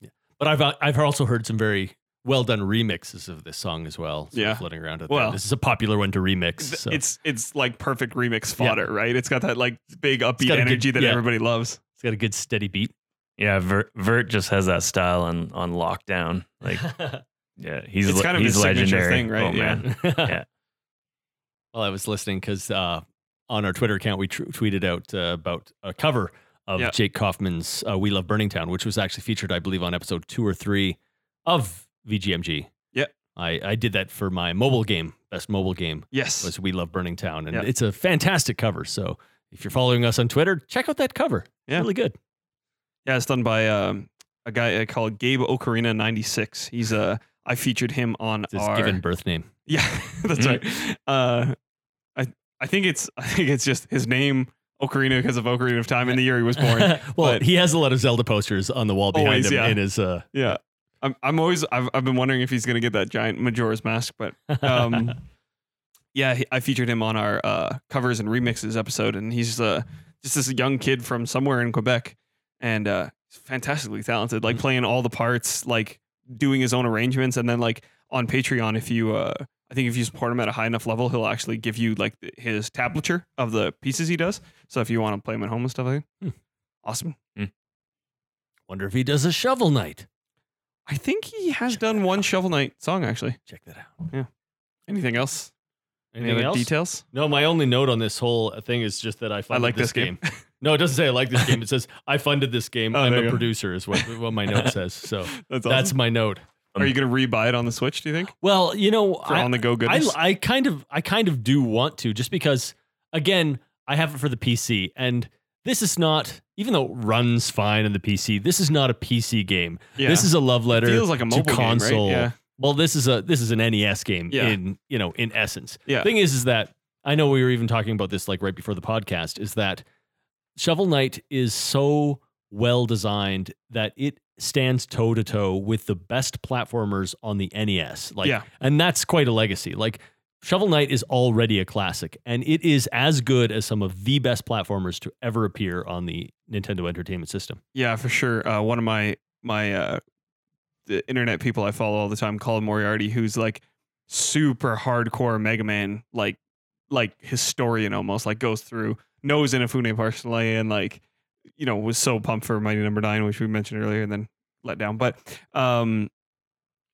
Speaker 3: Yeah, but I've I've also heard some very well done remixes of this song as well. sort of
Speaker 1: Yeah.
Speaker 3: floating around out
Speaker 1: Well-
Speaker 3: there. This is a popular one to remix. So.
Speaker 1: It's it's like perfect remix
Speaker 3: Yeah.
Speaker 1: fodder, right? It's got that like big upbeat
Speaker 3: got a good-
Speaker 1: energy that
Speaker 3: yeah.
Speaker 1: everybody loves.
Speaker 3: it's got a good steady beat.
Speaker 2: Yeah, virt, virt just has that style on on lockdown. Like, yeah, he's
Speaker 1: It's kind of
Speaker 2: he's
Speaker 1: his
Speaker 2: legendary.
Speaker 1: thing, right?
Speaker 2: Oh
Speaker 1: Yeah.
Speaker 2: man, Yeah.
Speaker 3: Well, I was listening because uh, on our Twitter account we tr- tweeted out uh, about a cover of
Speaker 1: Yeah.
Speaker 3: Jake Kaufman's uh, "We Love Burning Town," which was actually featured, I believe, on episode two or three of VGMG.
Speaker 1: Yeah.
Speaker 3: I, I did that for my mobile game, best mobile game
Speaker 1: Yes,
Speaker 3: was "We Love Burning Town," and
Speaker 1: Yeah.
Speaker 3: it's a fantastic cover. So if you're following us on Twitter, check out that cover. It's
Speaker 1: Yeah.
Speaker 3: really good.
Speaker 1: Yeah, it's done by um, a guy uh, called Gabe Ocarina ninety six. He's uh, I featured him on
Speaker 3: It's his
Speaker 1: our
Speaker 3: given birth name.
Speaker 1: Yeah, that's right. Uh, I I think it's I think it's just his name Ocarina because of Ocarina of Time in the year he was born.
Speaker 3: well,
Speaker 1: but-
Speaker 3: he has a lot of Zelda posters on the wall behind
Speaker 1: Always,
Speaker 3: him
Speaker 1: yeah.
Speaker 3: in his. Uh,
Speaker 1: yeah, I'm I'm always I've I've been wondering if he's gonna get that giant Majora's Mask, but um, yeah, he, I featured him on our uh, covers and remixes episode, and he's uh, just this young kid from somewhere in Quebec, and uh, fantastically talented, like
Speaker 3: Mhm.
Speaker 1: playing all the parts, like doing his own arrangements, and then like on Patreon, if you uh, I think if you support him at a high enough level, he'll actually give you like his tablature of the pieces he does. So if you want to play him at home and stuff like that,
Speaker 3: Hmm.
Speaker 1: awesome.
Speaker 3: wonder if he does a shovel knight.
Speaker 1: I think he has
Speaker 3: Check
Speaker 1: done one
Speaker 3: out.
Speaker 1: Shovel knight song actually.
Speaker 3: Check that out. Yeah.
Speaker 1: Anything else? Any
Speaker 3: Anything
Speaker 1: other
Speaker 3: else?
Speaker 1: details?
Speaker 3: No, my only note on this whole thing is just that I
Speaker 1: I like
Speaker 3: this
Speaker 1: this game.
Speaker 3: No, it doesn't say I like this game. It says I funded this game.
Speaker 1: Oh,
Speaker 3: I'm a producer, is what, what my note says. So
Speaker 1: That's awesome.
Speaker 3: that's my note.
Speaker 1: Are you going to re-buy it on the Switch? Do you think
Speaker 3: Well, you know,
Speaker 1: for
Speaker 3: I,
Speaker 1: on the go goodness?
Speaker 3: I kind of I kind of do want to just because again I have it for the PC and this is not even though it runs fine on the PC. This is not a PC game.
Speaker 1: yeah,
Speaker 3: This is a love letter it
Speaker 1: feels like a mobile
Speaker 3: console.
Speaker 1: game, right? yeah.
Speaker 3: Well, this is a this is an NES game
Speaker 1: Yeah.
Speaker 3: in you know in essence.
Speaker 1: Yeah.
Speaker 3: Thing is, is that I know we were even talking about this like right before the podcast. Is that Shovel Knight is so well designed that it stands toe to toe with the best platformers on the NES. Like,
Speaker 1: Yeah.
Speaker 3: and that's quite a legacy. Like. Shovel Knight is already a classic, and it is as good as some of the best platformers to ever appear on the Nintendo Entertainment System.
Speaker 1: Yeah, for sure. Uh, one of my my uh, the internet people I follow all the time, Colin Moriarty, who's like super hardcore Mega Man, like like historian almost, like goes through knows Inafune personally, and like you know was so pumped for Mighty Number Nine, which we mentioned earlier, and then let down. But um,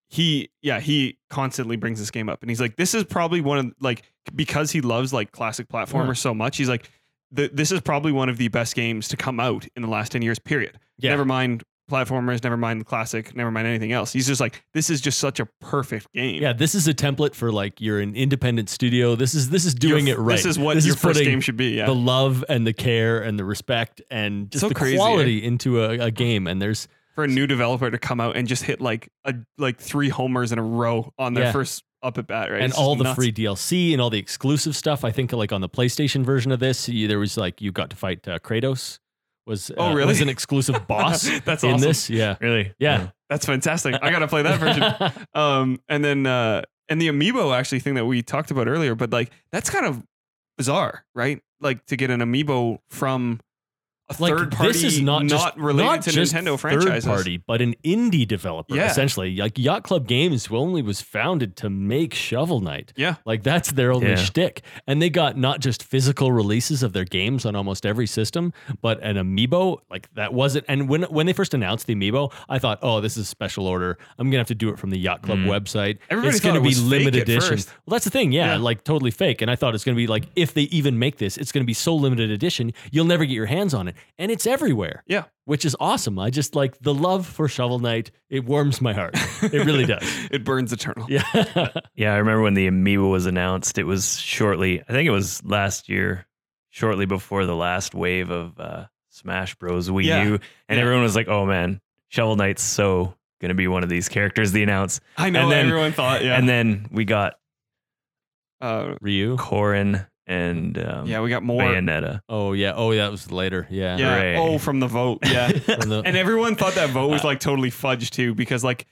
Speaker 1: he yeah he constantly brings this game up, and he's like, this is probably one of like because he loves like classic platformers so much, he's like. This is probably one of the best games to come out in the last 10 years, period.
Speaker 3: Yeah.
Speaker 1: Never mind platformers, never mind the classic, never mind anything else. He's just like, this is just such a perfect game.
Speaker 3: Yeah, this is a template for like you're an independent studio. This is this is doing
Speaker 1: Your-
Speaker 3: it right.
Speaker 1: This is what
Speaker 3: This
Speaker 1: your first game should be. Yeah.
Speaker 3: The love and the care and the respect and just
Speaker 1: So
Speaker 3: the
Speaker 1: crazy, eh?
Speaker 3: quality into a, a game. And there's
Speaker 1: For a new developer to come out and just hit like a like three homers in a row on their
Speaker 3: Yeah.
Speaker 1: first up at bat, right?
Speaker 3: and
Speaker 1: It's
Speaker 3: all the
Speaker 1: nuts.
Speaker 3: free DLC and all the exclusive stuff. I think like on the PlayStation version of this, you, there was like you got to fight uh, Kratos. Was uh,
Speaker 1: Oh, really?
Speaker 3: was an exclusive boss
Speaker 1: That's
Speaker 3: in
Speaker 1: awesome.
Speaker 3: this? Yeah,
Speaker 2: really?
Speaker 3: yeah.
Speaker 1: That's fantastic. I gotta play that version. Um, and then uh, and the amiibo actually thing that we talked about earlier, but like that's kind of bizarre, right? Like to get an amiibo from a
Speaker 3: like
Speaker 1: third party
Speaker 3: this is not just,
Speaker 1: related
Speaker 3: not
Speaker 1: to
Speaker 3: just
Speaker 1: Nintendo
Speaker 3: third party, but an indie developer.
Speaker 1: Yeah.
Speaker 3: Essentially, like Yacht Club Games only was founded to make Shovel Knight.
Speaker 1: Yeah.
Speaker 3: Like that's their only
Speaker 2: Yeah.
Speaker 3: shtick, and they got not just physical releases of their games on almost every system, but an amiibo. Like that wasn't. And when when they first announced the amiibo, I thought, oh, this is a special order. I'm gonna have to do it from the Yacht Club
Speaker 2: Mm.
Speaker 3: website.
Speaker 1: Everybody
Speaker 3: it's gonna
Speaker 1: it
Speaker 3: be
Speaker 1: was fake
Speaker 3: limited edition.
Speaker 1: first.
Speaker 3: Well, that's the thing. Yeah,
Speaker 1: Yeah.
Speaker 3: like totally fake. And I thought it's gonna be like if they even make this, it's gonna be so limited edition, you'll never get your hands on it, and it's everywhere.
Speaker 1: Yeah.
Speaker 3: which is awesome. I just like the love for Shovel Knight. It warms my heart. It really does.
Speaker 1: it burns eternal.
Speaker 3: Yeah.
Speaker 2: Yeah, I remember when the Amiibo was announced. It was shortly, I think it was last year, shortly before the last wave of uh, Smash Bros. Wii
Speaker 1: Yeah.
Speaker 2: U, and
Speaker 1: Yeah.
Speaker 2: everyone was like, "Oh man, Shovel Knight's so gonna be one of these characters." They announce.
Speaker 1: I know
Speaker 2: And then-
Speaker 1: everyone thought, yeah.
Speaker 2: and then we got
Speaker 1: uh,
Speaker 3: Ryu.
Speaker 2: Corrin and um,
Speaker 1: yeah, we got more.
Speaker 2: Bayonetta.
Speaker 3: Oh yeah. Oh, yeah, that was later. Yeah.
Speaker 1: Yeah.
Speaker 2: Hooray.
Speaker 1: Oh, from the vote. Yeah.
Speaker 3: The-
Speaker 1: and everyone thought that vote was like totally fudged too, because like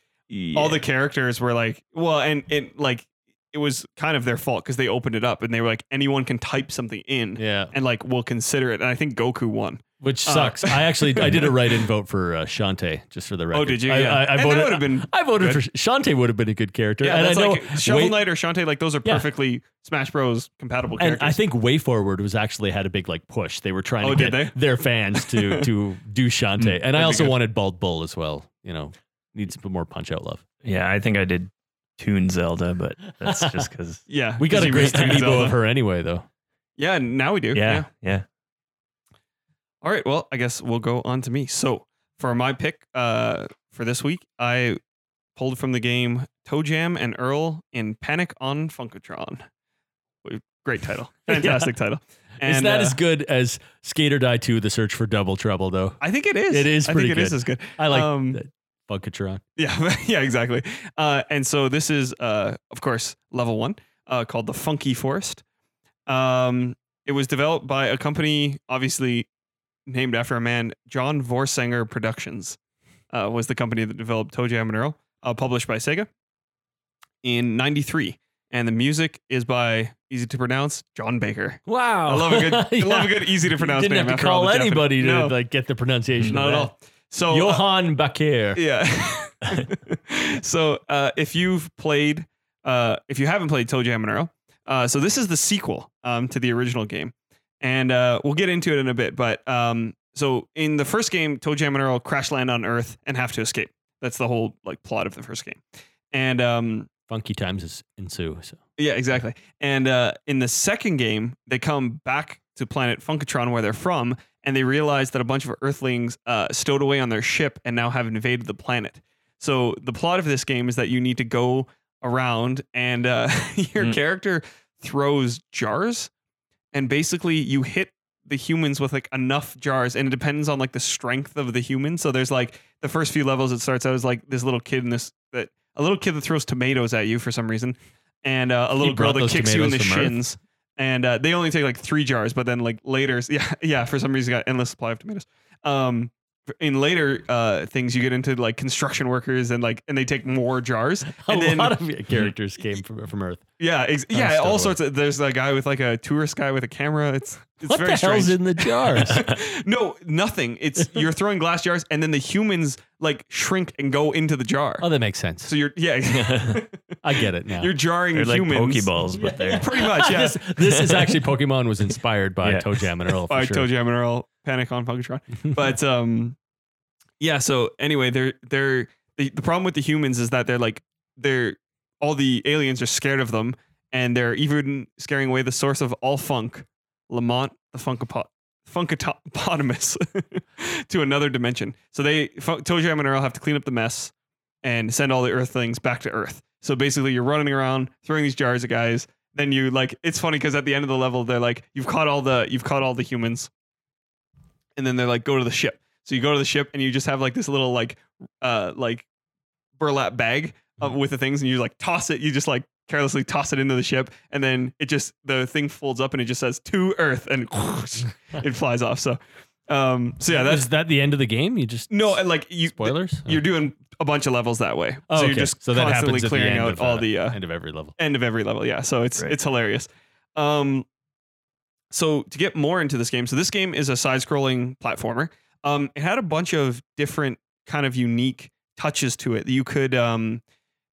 Speaker 1: all the characters were like, well, and it like it was kind of their fault because they opened it up and they were like, anyone can type something in.
Speaker 3: yeah.
Speaker 1: And like we'll consider it, and I think Goku won.
Speaker 3: Which
Speaker 1: Uh,
Speaker 3: sucks. I actually I did a write-in vote for uh, Shantae just for the record.
Speaker 1: Oh, did you?
Speaker 3: I,
Speaker 1: yeah,
Speaker 3: I, I
Speaker 1: and
Speaker 3: voted.
Speaker 1: that would have been.
Speaker 3: I voted
Speaker 1: good.
Speaker 3: for Shantae. Would have been a good character.
Speaker 1: Yeah,
Speaker 3: and
Speaker 1: that's
Speaker 3: I know
Speaker 1: like Shovel Knight or Shantae. Like those are
Speaker 3: Yeah.
Speaker 1: perfectly Smash Bros. compatible characters. And.
Speaker 3: I think WayForward was actually had a big like push. They were trying
Speaker 1: Oh,
Speaker 3: to get
Speaker 1: they?
Speaker 3: their fans to to do Shantae, and I also wanted Bald Bull as well. You know, needs some more punch out love.
Speaker 2: Yeah, I think I did Toon Zelda, but that's just because.
Speaker 1: yeah,
Speaker 3: We got a
Speaker 1: you
Speaker 3: great
Speaker 1: missed Zelda.
Speaker 3: amiibo of her anyway, though.
Speaker 1: Yeah, now we do.
Speaker 2: Yeah, yeah.
Speaker 1: All right. Well, I guess we'll go on to me. So for my pick uh, for this week, I pulled from the game Toe Jam and Earl in Panic on Funkatron. Great title.
Speaker 3: Yeah.
Speaker 1: Fantastic title. And,
Speaker 3: is that
Speaker 1: uh,
Speaker 3: as good as Skate or Die 2, The Search for Double Trouble, though?
Speaker 1: I think it is.
Speaker 3: It is
Speaker 1: I
Speaker 3: pretty
Speaker 1: think it is as good.
Speaker 3: I like
Speaker 1: Um,
Speaker 3: Funkatron.
Speaker 1: Yeah, yeah, exactly. Uh, and so this is, uh, of course, level one, uh, called the Funky Forest. Um, it was developed by a company, obviously named after a man, John Voorsanger Productions, uh, was the company that developed Toe Jam and Earl, uh, published by Sega in '93. And the music is by easy to pronounce John Baker.
Speaker 3: Wow.
Speaker 1: I love a good, I love a good easy to pronounce
Speaker 3: Didn't
Speaker 1: name.
Speaker 3: have to call anybody to
Speaker 1: no,
Speaker 3: like get the pronunciation.
Speaker 1: not at all. So uh,
Speaker 3: Johann Bakir.
Speaker 1: yeah. so uh, if you've played, uh, if you haven't played Toe Jam and Earl, uh, so this is the sequel um, to the original game, and uh, we'll get into it in a bit. But um, so in the first game, Toe Jam and Earl crash land on Earth and have to escape. That's the whole like plot of the first game, and um,
Speaker 3: Funky times is- ensue. So
Speaker 1: yeah, exactly. And uh, in the second game, they come back to planet Funkatron where they're from, and they realize that a bunch of Earthlings uh, stowed away on their ship and now have invaded the planet. So the plot of this game is that you need to go around, and uh, your
Speaker 2: Hmm.
Speaker 1: character throws jars, and basically you hit the humans with like enough jars, and it depends on like the strength of the human. So there's like the first few levels, it starts out as like this little kid in this that a little kid that throws tomatoes at you for some reason, and uh, a little girl that kicks you in the
Speaker 3: from Earth?
Speaker 1: shins. And uh, they only take like three jars, but then like later, yeah, yeah, for some reason, got endless supply of tomatoes. Um, in later uh things, you get into like construction workers and like, and they take more jars.
Speaker 3: a
Speaker 1: And then,
Speaker 3: lot of characters came from from Earth.
Speaker 1: yeah, ex- yeah, all sorts of. There's a guy with like a tourist guy with a camera. It's it's
Speaker 3: what
Speaker 1: very
Speaker 3: the hell's
Speaker 1: strange.
Speaker 3: in the jars?
Speaker 1: no, nothing. It's you're throwing glass jars, and then the humans like shrink and go into the jar.
Speaker 3: oh, that makes sense.
Speaker 1: So you're yeah,
Speaker 3: I get it now.
Speaker 1: you're jarring
Speaker 2: They're like. Pokeballs, but they're
Speaker 1: Pretty much, yeah.
Speaker 3: this, this is actually Pokemon was inspired by
Speaker 2: Yeah.
Speaker 3: Toe Jam and Earl. For
Speaker 1: by
Speaker 3: sure.
Speaker 1: Toe Jam and Earl, Panic on Funkatron. But um, yeah. So anyway, they're they're the, problem with the humans is that they're like they're all the aliens are scared of them, and they're even scaring away the source of all funk, Lamont the Funkapot. Funkatopotamus to another dimension. So they Jam and Earl have to clean up the mess and send all the Earthlings back to Earth. So basically, you're running around throwing these jars at guys. Then you like it's funny because at the end of the level, they're like, you've caught all the you've caught all the humans, and then they're like, go to the ship. So you go to the ship and you just have like this little like uh like burlap bag of, with the things, and you like toss it. You just like carelessly toss it into the ship, and then it just the thing folds up and it just says to Earth, and it flies off. So, um, so yeah, that's
Speaker 3: is that the end of the game? You just
Speaker 1: no, and like you
Speaker 3: spoilers.
Speaker 1: you're doing a bunch of levels that way.
Speaker 3: Oh,
Speaker 1: so
Speaker 3: okay.
Speaker 1: you're just
Speaker 3: so that
Speaker 1: constantly
Speaker 3: happens at the
Speaker 1: clearing
Speaker 3: end
Speaker 1: out
Speaker 3: of,
Speaker 1: all
Speaker 3: uh,
Speaker 1: the uh,
Speaker 3: end of every level.
Speaker 1: end of every level. Yeah, so it's it's hilarious. Um, so to get more into this game, so this game is a side-scrolling platformer. Um, it had a bunch of different kind of unique touches to it. You could um,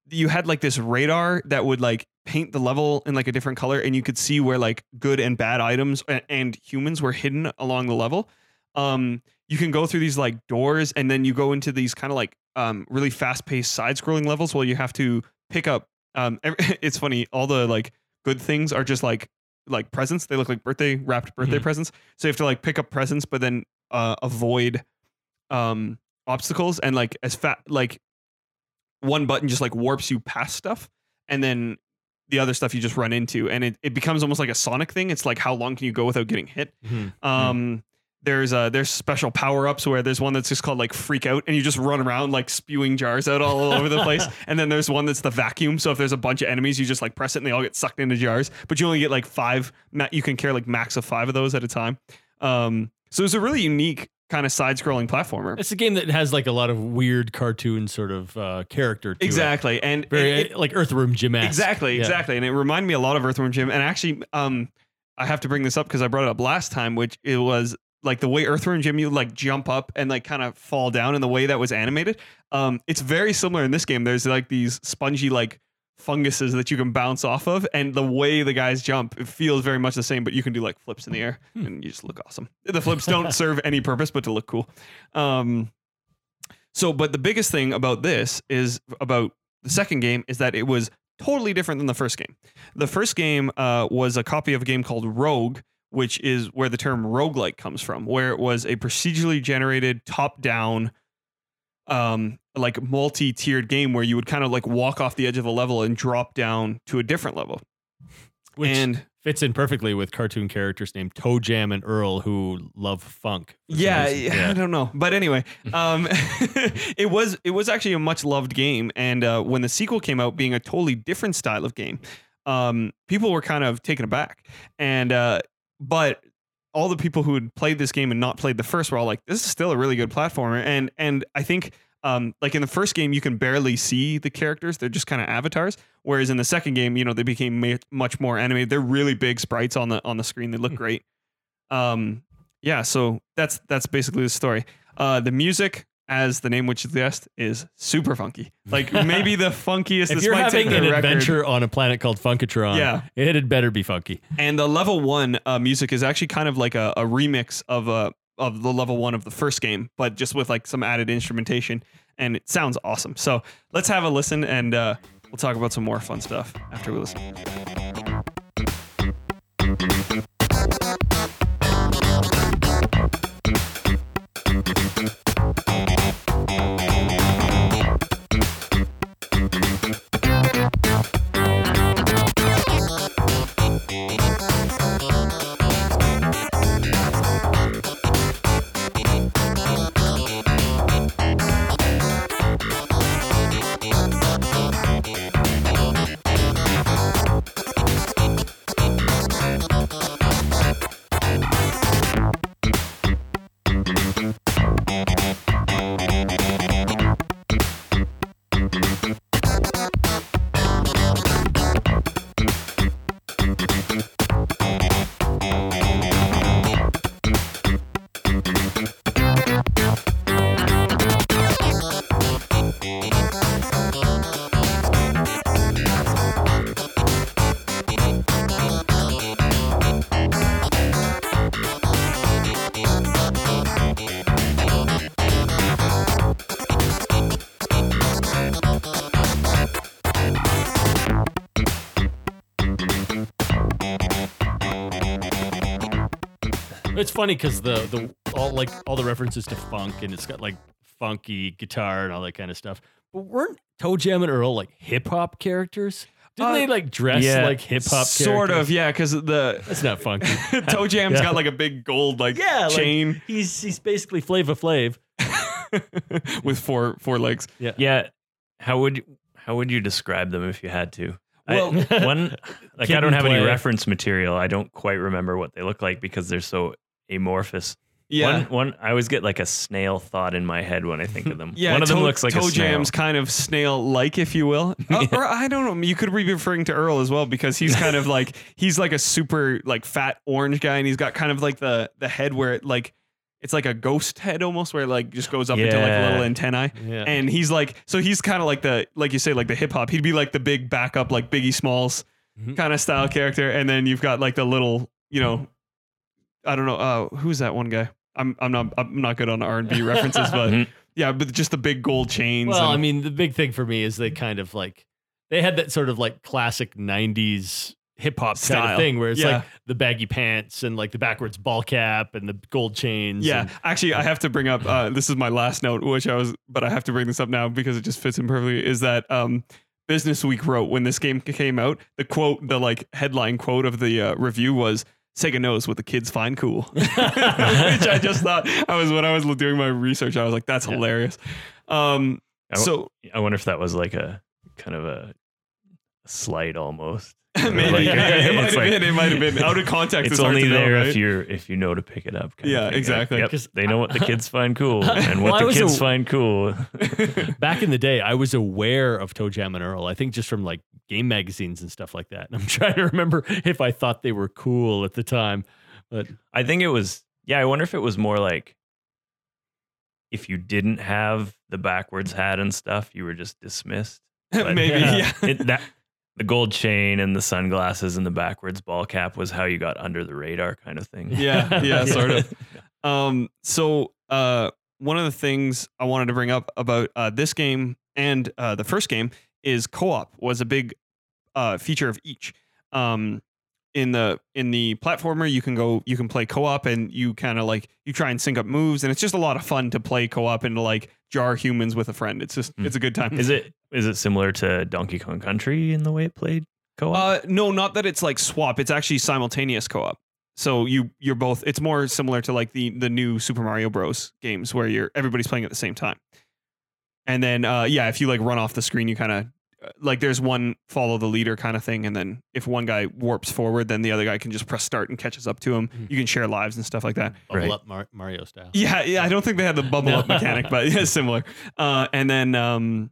Speaker 1: you had like this radar that would like paint the level in like a different color, and you could see where like good and bad items and, and humans were hidden along the level. Um, you can go through these like doors, and then you go into these kind of like um, really fast-paced side-scrolling levels where you have to pick up. Um, every, it's funny, all the like good things are just like like presents. They look like birthday wrapped birthday
Speaker 3: Mhm.
Speaker 1: presents. So you have to like pick up presents, but then uh, avoid um, obstacles and like as fat like one button just like warps you past stuff, and then the other stuff you just run into, and it, it becomes almost like a Sonic thing. It's like how long can you go without getting hit?
Speaker 3: Mhm.
Speaker 1: Um, there's uh there's special power ups where there's one that's just called like freak out, and you just run around like spewing jars out all over the place. And then there's one that's the vacuum. So if there's a bunch of enemies, you just like press it and they all get sucked into jars. But you only get like five. ma- You can carry like max of five of those at a time. Um, so it's a really unique kind of side-scrolling platformer.
Speaker 3: It's a game that has like a lot of weird cartoon sort of uh, character to it.
Speaker 1: Exactly, and
Speaker 3: Very
Speaker 1: it-
Speaker 3: like Earthworm Jim
Speaker 1: Exactly,
Speaker 3: Yeah.
Speaker 1: exactly. And it reminded me a lot of Earthworm Jim. And actually, um, I have to bring this up because I brought it up last time, which it was like the way Earthworm Jim you like jump up and like kind of fall down in the way that was animated. Um, it's very similar in this game. There's like these spongy like funguses that you can bounce off of, and the way the guys jump, it feels very much the same. But you can do like flips in the air,
Speaker 3: Hmm.
Speaker 1: and you just look awesome. The flips don't serve any purpose but to look cool. Um, so, but the biggest thing about this is about the second game is that it was totally different than the first game. The first game uh, was a copy of a game called Rogue, which is where the term roguelike comes from, where it was a procedurally generated top down um like multi-tiered game where you would kind of like walk off the edge of a level and drop down to a different level.
Speaker 3: which
Speaker 1: and
Speaker 3: fits in perfectly with cartoon characters named Toe Jam and Earl who love funk. some
Speaker 1: yeah. I don't know, but anyway, um, it was it was actually a much loved game, and uh, when the sequel came out, being a totally different style of game, um, people were kind of taken aback, and uh, but all the people who had played this game and not played the first were all like, "This is still a really good platformer," and and I think. Um, like in the first game, you can barely see the characters; they're just kind of avatars. Whereas in the second game, you know, they became ma- much more animated. They're really big sprites on the on the screen. They look great. Um, yeah, so that's that's basically the story. Uh, the music, as the name would suggest, is super funky. Like maybe the funkiest.
Speaker 3: If
Speaker 1: this
Speaker 3: you're
Speaker 1: might
Speaker 3: having an
Speaker 1: record.
Speaker 3: adventure on a planet called Funkatron,
Speaker 1: Yeah.
Speaker 3: it had better be funky.
Speaker 1: and the level one uh, music is actually kind of like a, a remix of a of the level one of the first game, but just with like some added instrumentation, and it sounds awesome. So let's have a listen, and uh, we'll talk about some more fun stuff after we listen.
Speaker 3: Funny because the the all like all the references to funk and it's got like funky guitar and all that kind of stuff. But weren't Toe Jam and Earl like hip hop characters? Didn't
Speaker 1: Uh,
Speaker 3: they like dress
Speaker 2: yeah,
Speaker 3: like hip hop? Characters?
Speaker 1: Sort of, yeah, because the
Speaker 3: That's not funky.
Speaker 1: Toe Jam's
Speaker 3: Yeah.
Speaker 1: got like a big gold like
Speaker 3: Yeah, like-
Speaker 1: chain
Speaker 3: he's he's basically Flava Flav.
Speaker 1: with four four legs.
Speaker 2: Yeah. yeah. How would you, how would you describe them if you had to?
Speaker 1: Well-
Speaker 2: I, one like I don't
Speaker 3: and
Speaker 2: have any reference material. I don't quite remember what they look like because they're so amorphous.
Speaker 1: Yeah.
Speaker 2: One, one, I always get like a snail thought in my head when I think of them.
Speaker 1: Yeah,
Speaker 2: one of them looks like
Speaker 1: Toe
Speaker 2: a snail.
Speaker 1: Jam's kind of snail-like, if you will. Uh, Or I don't know. You could be referring to Earl as well because he's kind of like he's like a super like fat orange guy, and he's got kind of like the the head where it like it's like a ghost head almost, where it like just goes up into like a
Speaker 2: Yeah.
Speaker 1: little antennae.
Speaker 3: Yeah.
Speaker 1: And he's like, so he's kind of like the like you say like the hip hop. He'd be like the big backup like Biggie Smalls
Speaker 3: Mhm.
Speaker 1: kind of style character, and then you've got like the little you know, I don't know, uh, who's that one guy? I'm I'm not I'm not good on R and B references, but
Speaker 2: Mhm.
Speaker 1: yeah, but just the big gold chains.
Speaker 3: Well,
Speaker 1: and-
Speaker 3: I mean, the big thing for me is they kind of like they had that sort of like classic '90s hip hop kind
Speaker 1: Style.
Speaker 3: of thing where it's
Speaker 1: Yeah.
Speaker 3: like the baggy pants and like the backwards ball cap and the gold chains.
Speaker 1: Yeah,
Speaker 3: and-
Speaker 1: actually, I have to bring up. Uh, this is my last note, which I was, but I have to bring this up now because it just fits in perfectly. Is that um, Business Week wrote when this game came out? The quote, the like headline quote of the uh, review was. Sega knows what the kids find cool, which I just thought I was when I was doing my research. I was like, "That's
Speaker 3: Yeah.
Speaker 1: hilarious." Um,
Speaker 2: I,
Speaker 1: so
Speaker 2: I wonder if that was like a kind of a slight almost.
Speaker 1: maybe
Speaker 2: Like,
Speaker 1: yeah, it might have
Speaker 2: like-
Speaker 1: been. It might have been out of context.
Speaker 2: It's only
Speaker 1: to know,
Speaker 2: there
Speaker 1: right?
Speaker 2: if you're if you know to pick it up.
Speaker 1: Yeah.
Speaker 2: Like,
Speaker 1: exactly.
Speaker 2: Yep,
Speaker 3: 'Cause-
Speaker 2: they know what the kids find cool and what
Speaker 3: I
Speaker 2: the kids
Speaker 3: a-
Speaker 2: find cool.
Speaker 3: Back in the day, I was aware of Toe Jam and Earl. I think just from like game magazines and stuff like that. And I'm trying to remember if I thought they were cool at the time. But
Speaker 2: I think it was. Yeah, I wonder if it was more like if you didn't have the backwards hat and stuff, you were just dismissed. But-
Speaker 1: maybe.
Speaker 3: Yeah.
Speaker 1: Yeah.
Speaker 2: It, that the gold chain and the sunglasses and the backwards ball cap was how you got under the radar, kind of thing.
Speaker 1: Yeah, yeah, sort of. Um, so uh, one of the things I wanted to bring up about uh, this game and uh, the first game is co-op was a big uh, feature of each. Um, in the in the platformer, you can go, you can play co-op, and you kind of like you try and sync up moves, and it's just a lot of fun to play co-op and to like jar humans with a friend. It's just
Speaker 2: Mm.
Speaker 1: it's a good time.
Speaker 2: Is it is it similar to Donkey Kong Country in the way it played co-op?
Speaker 1: Uh, no, not that it's like swap. It's actually simultaneous co-op. So you you're both. It's more similar to like the the new Super Mario Bros. games where you're everybody's playing at the same time. And then uh, yeah, if you like run off the screen, you kind of like there's one follow the leader kind of thing, and then if one guy warps forward, then the other guy can just press start and catches up to him.
Speaker 3: Mhm.
Speaker 1: You can share lives and stuff like that.
Speaker 3: bubble
Speaker 2: Right.
Speaker 3: up Mar- Mario style.
Speaker 1: Yeah, yeah. I don't think they had the bubble
Speaker 3: No.
Speaker 1: up mechanic, but yeah, similar. Uh, and then, um,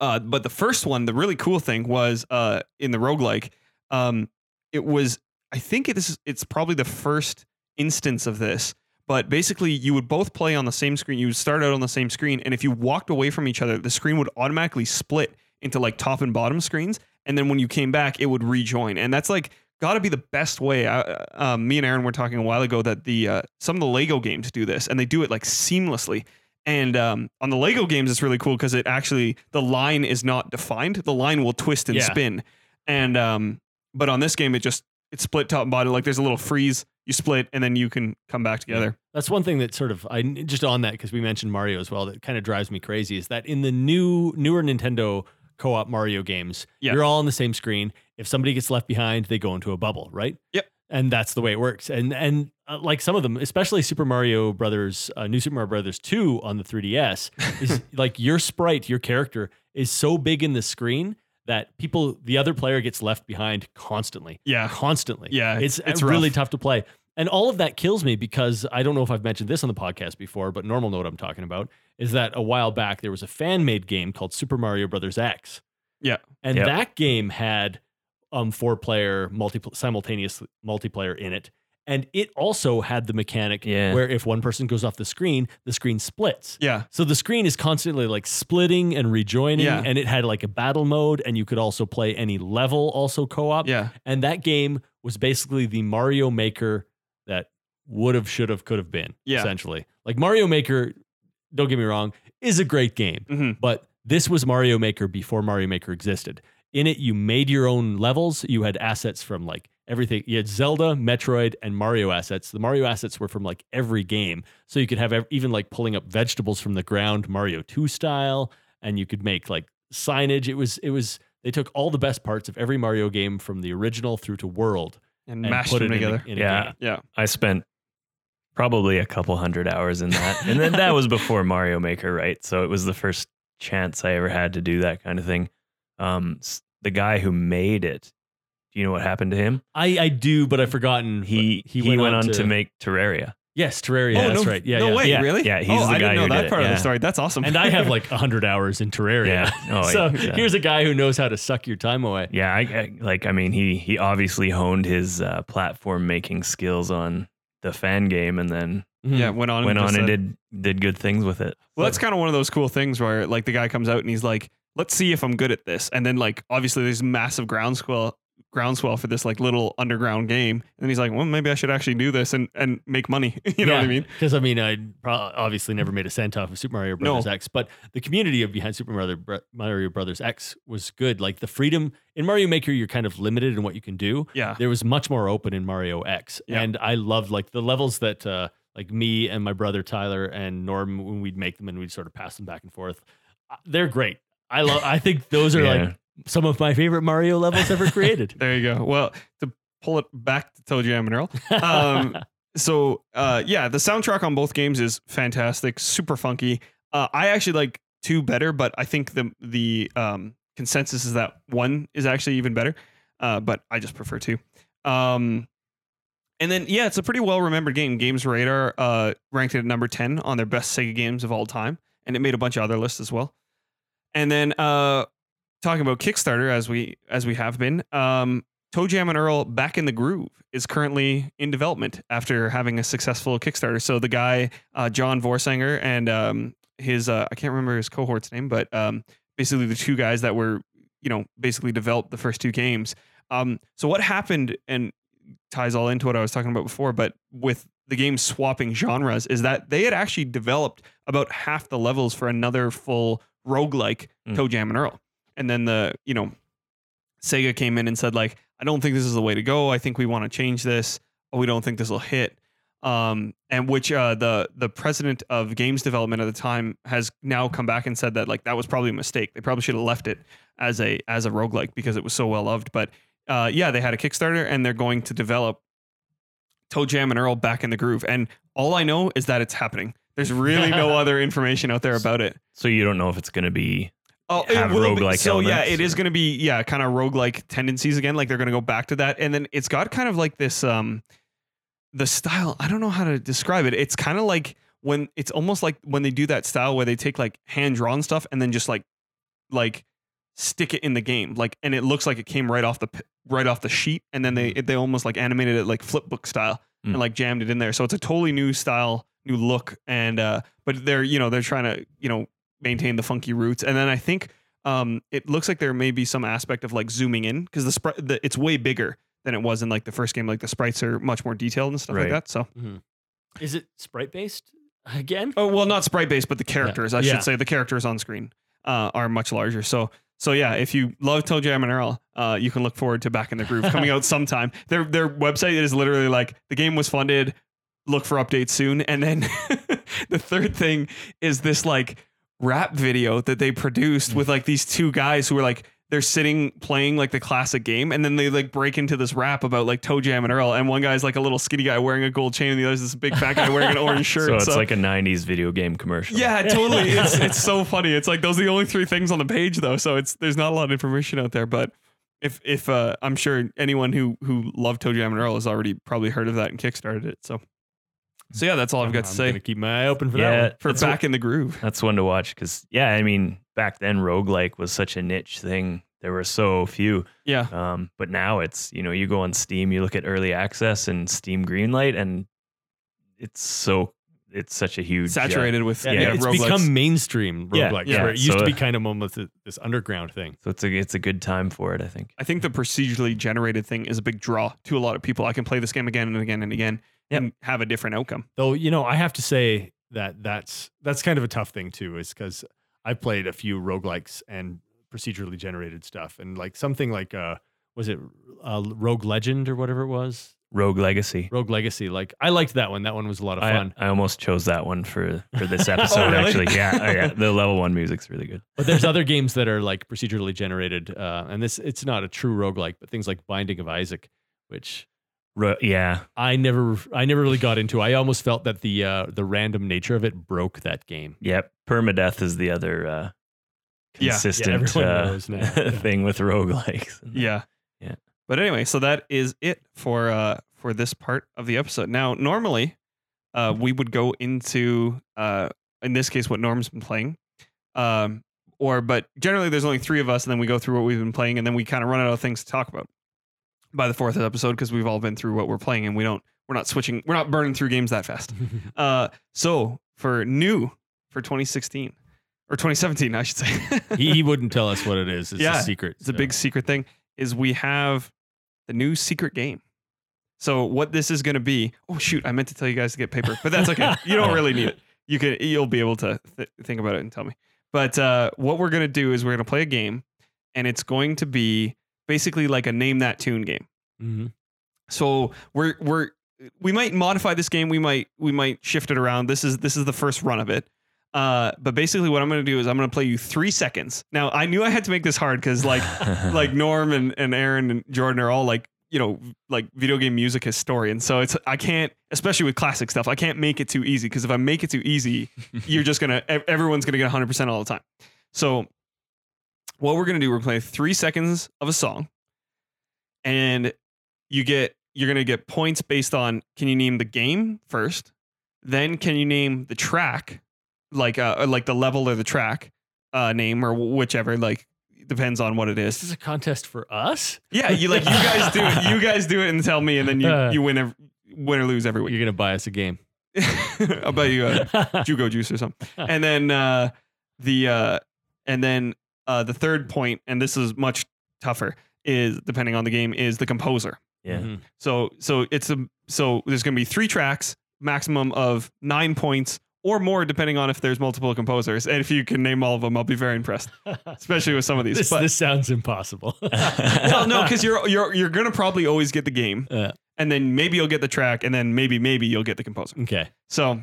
Speaker 1: uh, but the first one, the really cool thing was uh, in the roguelike, um, it was, I think it is, it's probably the first instance of this. But basically, you would both play on the same screen. You would start out on the same screen, and if you walked away from each other, the screen would automatically split into like top and bottom screens. And then when you came back, it would rejoin. And that's like got to be the best way. I, um, me and Aaron were talking a while ago that the uh, some of the Lego games do this, and they do it like seamlessly. And um, on the Lego games, it's really cool because it actually the line is not defined. The line will twist and
Speaker 3: Yeah.
Speaker 1: spin. And um, but on this game, it just it's split top and bottom. Like there's a little freeze. You split, and then you can come back together.
Speaker 3: That's one thing that sort of I just on that because we mentioned Mario as well. That kind of drives me crazy is that in the new newer Nintendo co-op Mario games,
Speaker 1: Yeah.
Speaker 3: you're all on the same screen. If somebody gets left behind, they go into a bubble, right?
Speaker 1: Yep.
Speaker 3: And that's the way it works. And and uh, like some of them, especially Super Mario Brothers, uh, New Super Mario Brothers two on the 3DS, is like your sprite, your character is so big in the screen that people, the other player gets left behind constantly
Speaker 1: Yeah,
Speaker 3: constantly.
Speaker 1: Yeah,
Speaker 3: it's
Speaker 1: it's- it's
Speaker 3: really tough to play. And all of that kills me because I don't know if I've mentioned this on the podcast before, but normal note I'm talking about is that a while back there was a fan made game called Super Mario Brothers X.
Speaker 1: Yeah.
Speaker 3: And
Speaker 2: Yep.
Speaker 3: that game had um four player multi simultaneous multiplayer in it. And it also had the mechanic
Speaker 2: Yeah.
Speaker 3: where if one person goes off the screen, the screen splits.
Speaker 1: yeah,
Speaker 3: So the screen is constantly like splitting and rejoining,
Speaker 1: Yeah.
Speaker 3: and it had like a battle mode, and you could also play any level, also co-op.
Speaker 1: yeah.
Speaker 3: And that game was basically the Mario Maker would have, should have, could have been,
Speaker 1: Yeah.
Speaker 3: essentially. Like Mario Maker, don't get me wrong, is a great game,
Speaker 1: hmm
Speaker 3: but this was Mario Maker before Mario Maker existed. In it, you made your own levels. You had assets from like everything. You had Zelda, Metroid, and Mario assets. The Mario assets were from like every game. So you could have ev- even like pulling up vegetables from the ground, Mario 2 style, and you could make like signage. It was, it was, they took all the best parts of every Mario game from the original through to World
Speaker 1: And,
Speaker 3: and
Speaker 1: mashed
Speaker 3: put
Speaker 1: them
Speaker 3: it
Speaker 1: together.
Speaker 3: in a, in a
Speaker 2: Yeah.
Speaker 3: game.
Speaker 1: yeah,
Speaker 2: I spent probably a couple hundred hours in that. and then that was before Mario Maker, right? So it was the first chance I ever had to do that kind of thing. Um, the guy who made it, do you know what happened to him?
Speaker 3: I, I do, but I've forgotten.
Speaker 2: He
Speaker 3: but
Speaker 2: he, went, on, to, make Terraria.
Speaker 3: Yes, Terraria.
Speaker 1: oh
Speaker 3: that's
Speaker 1: no,
Speaker 3: right. Yeah,
Speaker 1: no
Speaker 3: yeah.
Speaker 1: way,
Speaker 2: Yeah,
Speaker 1: really?
Speaker 2: yeah, he's
Speaker 1: oh,
Speaker 2: the
Speaker 1: I
Speaker 2: guy
Speaker 1: didn't know
Speaker 2: who
Speaker 1: that
Speaker 2: did it,
Speaker 1: part of the story. That's awesome.
Speaker 3: And I have like 100 hours in Terraria.
Speaker 2: Yeah. Oh,
Speaker 3: so
Speaker 2: yeah.
Speaker 3: here's a guy who knows how to suck your time away.
Speaker 2: Yeah, I, I like. I mean, he he obviously honed his uh, platform making skills on the fan game, and then
Speaker 1: yeah, mm-hmm. went on.
Speaker 2: went
Speaker 1: just
Speaker 2: on and
Speaker 1: said-
Speaker 2: did did good things with it.
Speaker 1: Well, that's kind of one of those cool things where like the guy comes out and he's like, "Let's see if I'm good at this," and then like obviously there's massive groundswell groundswell for this like little underground game, and he's like, "Well, maybe I should actually do this and and make money." you know what I mean?
Speaker 3: Because I mean, I pro- obviously never made a cent off of Super Mario
Speaker 1: No.
Speaker 3: Brothers X, but the community of behind Super Mario, Mario Brothers X was good. Like the freedom in Mario Maker, you're kind of limited in what you can do.
Speaker 1: Yeah.
Speaker 3: There was much more open in Mario X,
Speaker 1: Yeah.
Speaker 3: and I loved like the levels that uh, like me and my brother Tyler and Norm when we'd make them and we'd sort of pass them back and forth. Uh, They're great. I love. I think those are
Speaker 2: Yeah.
Speaker 3: like some of my favorite Mario levels ever created.
Speaker 1: There you go. Well, to pull it back to Toe Jam and Earl. Um, so uh, yeah, the soundtrack on both games is fantastic, super funky. Uh, I actually like two better, but I think the the um, consensus is that one is actually even better. Uh, but I just prefer two. Um, and then yeah, it's a pretty well remembered game. GamesRadar uh, ranked it at number ten on their best Sega games of all time, and it made a bunch of other lists as well. And then uh, talking about Kickstarter as we as we have been, um, Toe Jam and Earl Back in the Groove is currently in development after having a successful Kickstarter. So the guy uh, John Voorsanger and um, his uh, I can't remember his cohort's name, but um, basically the two guys that were you know basically developed the first two games. Um, so what happened and ties all into what I was talking about before, but with the game swapping genres is that they had actually developed about half the levels for another full roguelike
Speaker 2: Mm.
Speaker 1: Toe Jam and Earl. And then the, you know, Sega came in and said, like, I don't think this is the way to go. I think we want to change this. We don't think this will hit. Um, and which uh, the the president of games development at the time has now come back and said that like that was probably a mistake. They probably should have left it as a as a roguelike because it was so well loved. But uh, yeah, they had a Kickstarter and they're going to develop Toe Jam and Earl back in the groove. And all I know is that it's happening. There's really no other information out there about it.
Speaker 2: So you don't know if it's going to be
Speaker 1: Oh,
Speaker 2: have
Speaker 1: will be-
Speaker 2: roguelike
Speaker 1: So yeah, it is going to be yeah, kind of roguelike tendencies again. Like they're going to go back to that, and then it's got kind of like this um, the style. I don't know how to describe it. It's kind of like when it's almost like when they do that style where they take like hand drawn stuff and then just like like stick it in the game, like and it looks like it came right off the right off the sheet, and then they they almost like animated it like flipbook style
Speaker 2: Mm.
Speaker 1: and like jammed it in there. So it's a totally new style, new look, and uh, but they're you know they're trying to you know maintain the funky roots, and then I think um, it looks like there may be some aspect of like zooming in because the, spri- the it's way bigger than it was in like the first game. Like the sprites are much more detailed and stuff like that. So
Speaker 3: Is it sprite based again?
Speaker 1: oh well, not sprite based, but the characters I
Speaker 3: Yeah.
Speaker 1: should say the characters on screen uh, are much larger. So so yeah, if you love Toe Jam and Earl, uh, you can look forward to Back in the Groove coming out sometime. Their their website is literally like the game was funded. Look for updates soon, and then the third thing is this like rap video that they produced with like these two guys who were like they're sitting playing like the classic game and then they like break into this rap about like Toe Jam and Earl and one guy's like a little skinny guy wearing a gold chain and the other's this big fat guy wearing an orange shirt.
Speaker 2: so it's like a '90s video game commercial.
Speaker 1: yeah, totally. It's it's so funny. It's like those are the only three things on the page though, so it's there's not a lot of information out there. But if if uh, I'm sure anyone who who loved Toe Jam and Earl has already probably heard of that and kickstarted it. So so yeah, that's all I've got to
Speaker 3: I'm
Speaker 1: say
Speaker 3: gonna keep my eye open for
Speaker 2: Yeah.
Speaker 3: that one.
Speaker 1: for
Speaker 2: that's
Speaker 1: back in the groove.
Speaker 2: That's one to watch because yeah, I mean back then roguelike was such a niche thing. There were so few.
Speaker 1: Yeah,
Speaker 2: Um, but now it's you know you go on Steam, you look at early access and Steam Greenlight, and it's so it's such a huge uh,
Speaker 1: saturated with
Speaker 3: Yeah,
Speaker 1: yeah,
Speaker 3: it's
Speaker 1: roguelikes.
Speaker 3: become mainstream
Speaker 2: Yeah,
Speaker 3: roguelikes.
Speaker 2: yeah.
Speaker 3: where it used
Speaker 2: So,
Speaker 3: to be kind of almost th- this underground thing.
Speaker 2: so it's a it's a good time for it. I think.
Speaker 1: I think the procedurally generated thing is a big draw to a lot of people. I can play this game again and again and again
Speaker 2: Yep.
Speaker 1: and have a different outcome.
Speaker 3: Though you know, I have to say that that's that's kind of a tough thing too, is because I've played a few roguelikes and procedurally generated stuff, and like something like uh, was it uh, Rogue Legend or whatever it was,
Speaker 2: Rogue Legacy.
Speaker 3: Rogue Legacy. Like I liked that one. That one was a lot of fun.
Speaker 2: I almost chose that one for for this episode.
Speaker 1: really?
Speaker 2: Actually, yeah, oh, yeah. The level one music's really good.
Speaker 3: But there's other games that are like procedurally generated, uh, and this it's not a true roguelike, but things like Binding of Isaac, which
Speaker 2: Ro- yeah,
Speaker 3: I never I never really got into. It. I almost felt that the uh, the random nature of it broke that game.
Speaker 2: Yep. Permadeath is the other uh,
Speaker 1: Yeah. Yeah,
Speaker 2: consistent uh,
Speaker 3: knows now. Yeah.
Speaker 2: thing with roguelikes.
Speaker 1: Yeah.
Speaker 2: Yeah.
Speaker 1: But anyway, so that is it for uh for this part of the episode. Now, normally uh, we would go into uh, in this case what Norm's been playing. Um, or but generally there's only three of us, and then we go through what we've been playing, and then we kind of run out of things to talk about by the fourth episode because we've all been through what we're playing, and we don't we're not switching we're not burning through games that fast. Uh, so for new for 2016 or 2017, I should say.
Speaker 3: he, he wouldn't tell us what it is. It's
Speaker 1: Yeah,
Speaker 3: a secret.
Speaker 1: it's a big secret thing is we have the new secret game. So what this is going to be? Oh shoot, I meant to tell you guys to get paper, but that's okay. you don't really need it. You can you'll be able to th- think about it and tell me. But uh, what we're going to do is we're going to play a game, and it's going to be basically like a name that tune game.
Speaker 3: Mhm.
Speaker 1: So we're we're we might modify this game. We might we might shift it around. This is this is the first run of it. Uh, but basically, what I'm going to do is I'm going to play you three seconds. Now, I knew I had to make this hard because like like Norm and, and Aaron and Jordan are all like you know like video game music historians. So it's I can't especially with classic stuff. I can't make it too easy because if I make it too easy, you're just gonna everyone's gonna get 100 percent all the time. So what we're gonna do, we're playing three seconds of a song, and you get you're gonna get points based on can you name the game first, then can you name the track, like uh or like the level or the track uh name or whichever like depends on what it is.
Speaker 3: This
Speaker 1: is.
Speaker 3: is a contest for us.
Speaker 1: Yeah, you like you guys do it. You guys do it and tell me, and then you you win ev- win or lose every week.
Speaker 3: You're gonna buy us a game.
Speaker 1: I'll buy you a Jugo juice or something. And then uh, the uh, and then uh, the third point, and this is much tougher, is depending on the game, is the composer.
Speaker 2: yeah.
Speaker 3: Mhm.
Speaker 1: So so it's a so there's going to be three tracks, maximum of nine points or more, depending on if there's multiple composers. And if you can name all of them, I'll be very impressed, especially with some of these.
Speaker 3: this,
Speaker 1: but
Speaker 3: this sounds impossible.
Speaker 1: well, no, because you're you're you're going to probably always get the game,
Speaker 3: Uh,
Speaker 1: and then maybe you'll get the track, and then maybe maybe you'll get the composer.
Speaker 3: okay.
Speaker 1: So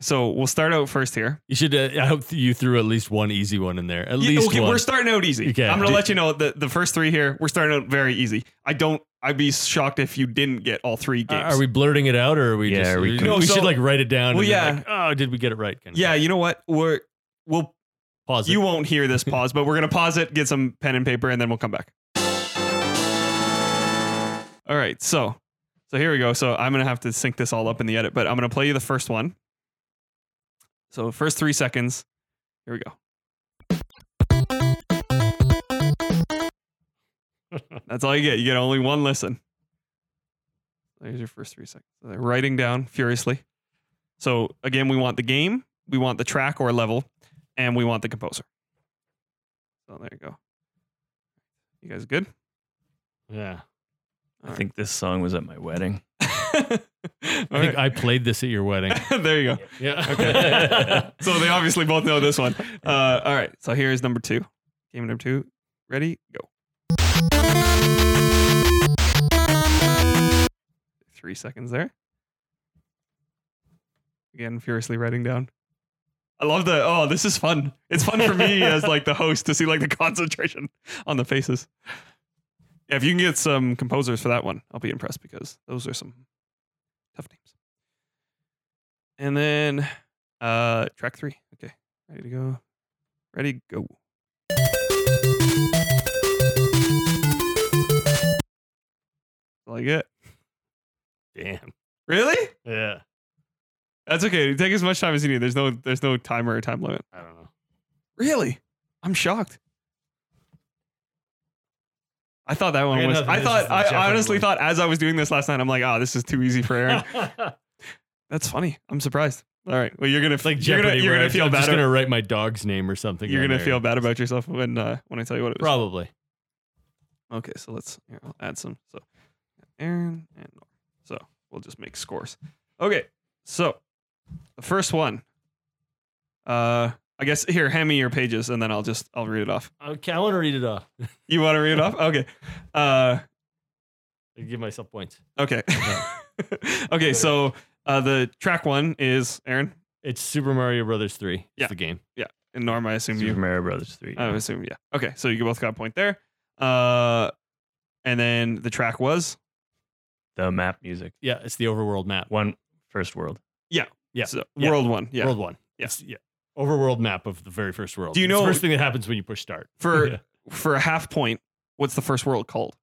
Speaker 1: so we'll start out first here.
Speaker 3: You should. Uh, I hope you threw at least one easy one in there. At
Speaker 1: Yeah,
Speaker 3: least
Speaker 1: okay,
Speaker 3: one.
Speaker 1: we're starting out easy.
Speaker 3: Okay.
Speaker 1: I'm gonna let you know that the first three here, we're starting out very easy. I don't. I'd be shocked if you didn't get all three
Speaker 3: Are-
Speaker 1: games.
Speaker 3: Are we blurting it out, or are we
Speaker 2: Yeah,
Speaker 3: just?
Speaker 2: are we-
Speaker 3: we,
Speaker 1: No,
Speaker 3: we
Speaker 1: so-
Speaker 3: should like write it down.
Speaker 1: Well,
Speaker 3: and
Speaker 1: yeah.
Speaker 3: like, oh, did we get it right? Kind of
Speaker 1: yeah, you know what? We're we'll
Speaker 3: Pause. It.
Speaker 1: you won't hear this pause, but we're gonna pause it, get some pen and paper, and then we'll come back. All right, so so here we go. So I'm gonna have to sync this all up in the edit, but I'm gonna play you the first one. So first three seconds. Here we go. That's all you get. You get only one listen. There's your first three seconds. So they're writing down furiously. So again, we want the game, we want the track or level, and we want the composer. So there you go. You guys good?
Speaker 3: Yeah.
Speaker 2: I think this song was at my wedding.
Speaker 3: I think I played this at your wedding.
Speaker 1: there you go.
Speaker 3: Yeah.
Speaker 1: Okay. so they obviously both know this one. Uh, all right. So here's number two. Game number two. Ready? Go. Three seconds there. Again, furiously writing down. I love the. Oh, this is fun. It's fun for me as like the host to see like the concentration on the faces. Yeah, if you can get some composers for that one, I'll be impressed because those are some. And then uh track three. Okay. Ready to go. Ready, go. Like it.
Speaker 3: Damn.
Speaker 1: Really?
Speaker 3: Yeah.
Speaker 1: That's okay. Take as much time as you need. There's no there's no timer or time limit.
Speaker 3: I don't know.
Speaker 1: Really? I'm shocked. I thought that one was. I thought. I honestly
Speaker 3: one.
Speaker 1: thought as I was doing this last night, I'm like, oh, this is too easy for Aaron. That's funny. I'm surprised. All right. Well, you're gonna
Speaker 3: like
Speaker 1: you're
Speaker 3: Jeopardy.
Speaker 1: gonna, you're
Speaker 3: where
Speaker 1: gonna
Speaker 3: I-
Speaker 1: feel
Speaker 3: I'm
Speaker 1: bad.
Speaker 3: just gonna write my dog's name or something.
Speaker 1: you're
Speaker 3: on
Speaker 1: gonna
Speaker 3: there.
Speaker 1: feel bad about yourself when uh, when I tell you what it was.
Speaker 3: Probably.
Speaker 1: Okay, so let's here, I'll add some. So Aaron and Norm. So we'll just make scores. Okay, so the first one. Uh, I guess here, hand me your pages, and then I'll just I'll read it off.
Speaker 3: Okay, I want to read it off.
Speaker 1: You want to read it off? Okay. Uh,
Speaker 3: I give myself points.
Speaker 1: okay. okay. So uh, the track one is Aaron
Speaker 3: It's Super Mario Brothers three. It's
Speaker 1: Yeah.
Speaker 3: the game. Yeah.
Speaker 1: And Norm. I assume you
Speaker 2: Super
Speaker 1: you.
Speaker 2: Mario Brothers 3.
Speaker 1: I would assume yeah. Okay, so you both got a point there. Uh, and then the track was
Speaker 2: the map music.
Speaker 3: Yeah, it's the overworld map.
Speaker 2: One first world.
Speaker 3: Yeah.
Speaker 1: so,
Speaker 3: Yeah.
Speaker 1: World One. Yeah.
Speaker 3: World one.
Speaker 1: Yeah.
Speaker 3: It's- yeah. Overworld map of the very first world.
Speaker 1: Do you
Speaker 3: It's the
Speaker 1: know-
Speaker 3: first thing that happens when you push start?
Speaker 1: For
Speaker 3: Yeah.
Speaker 1: for a half point, what's the first world called?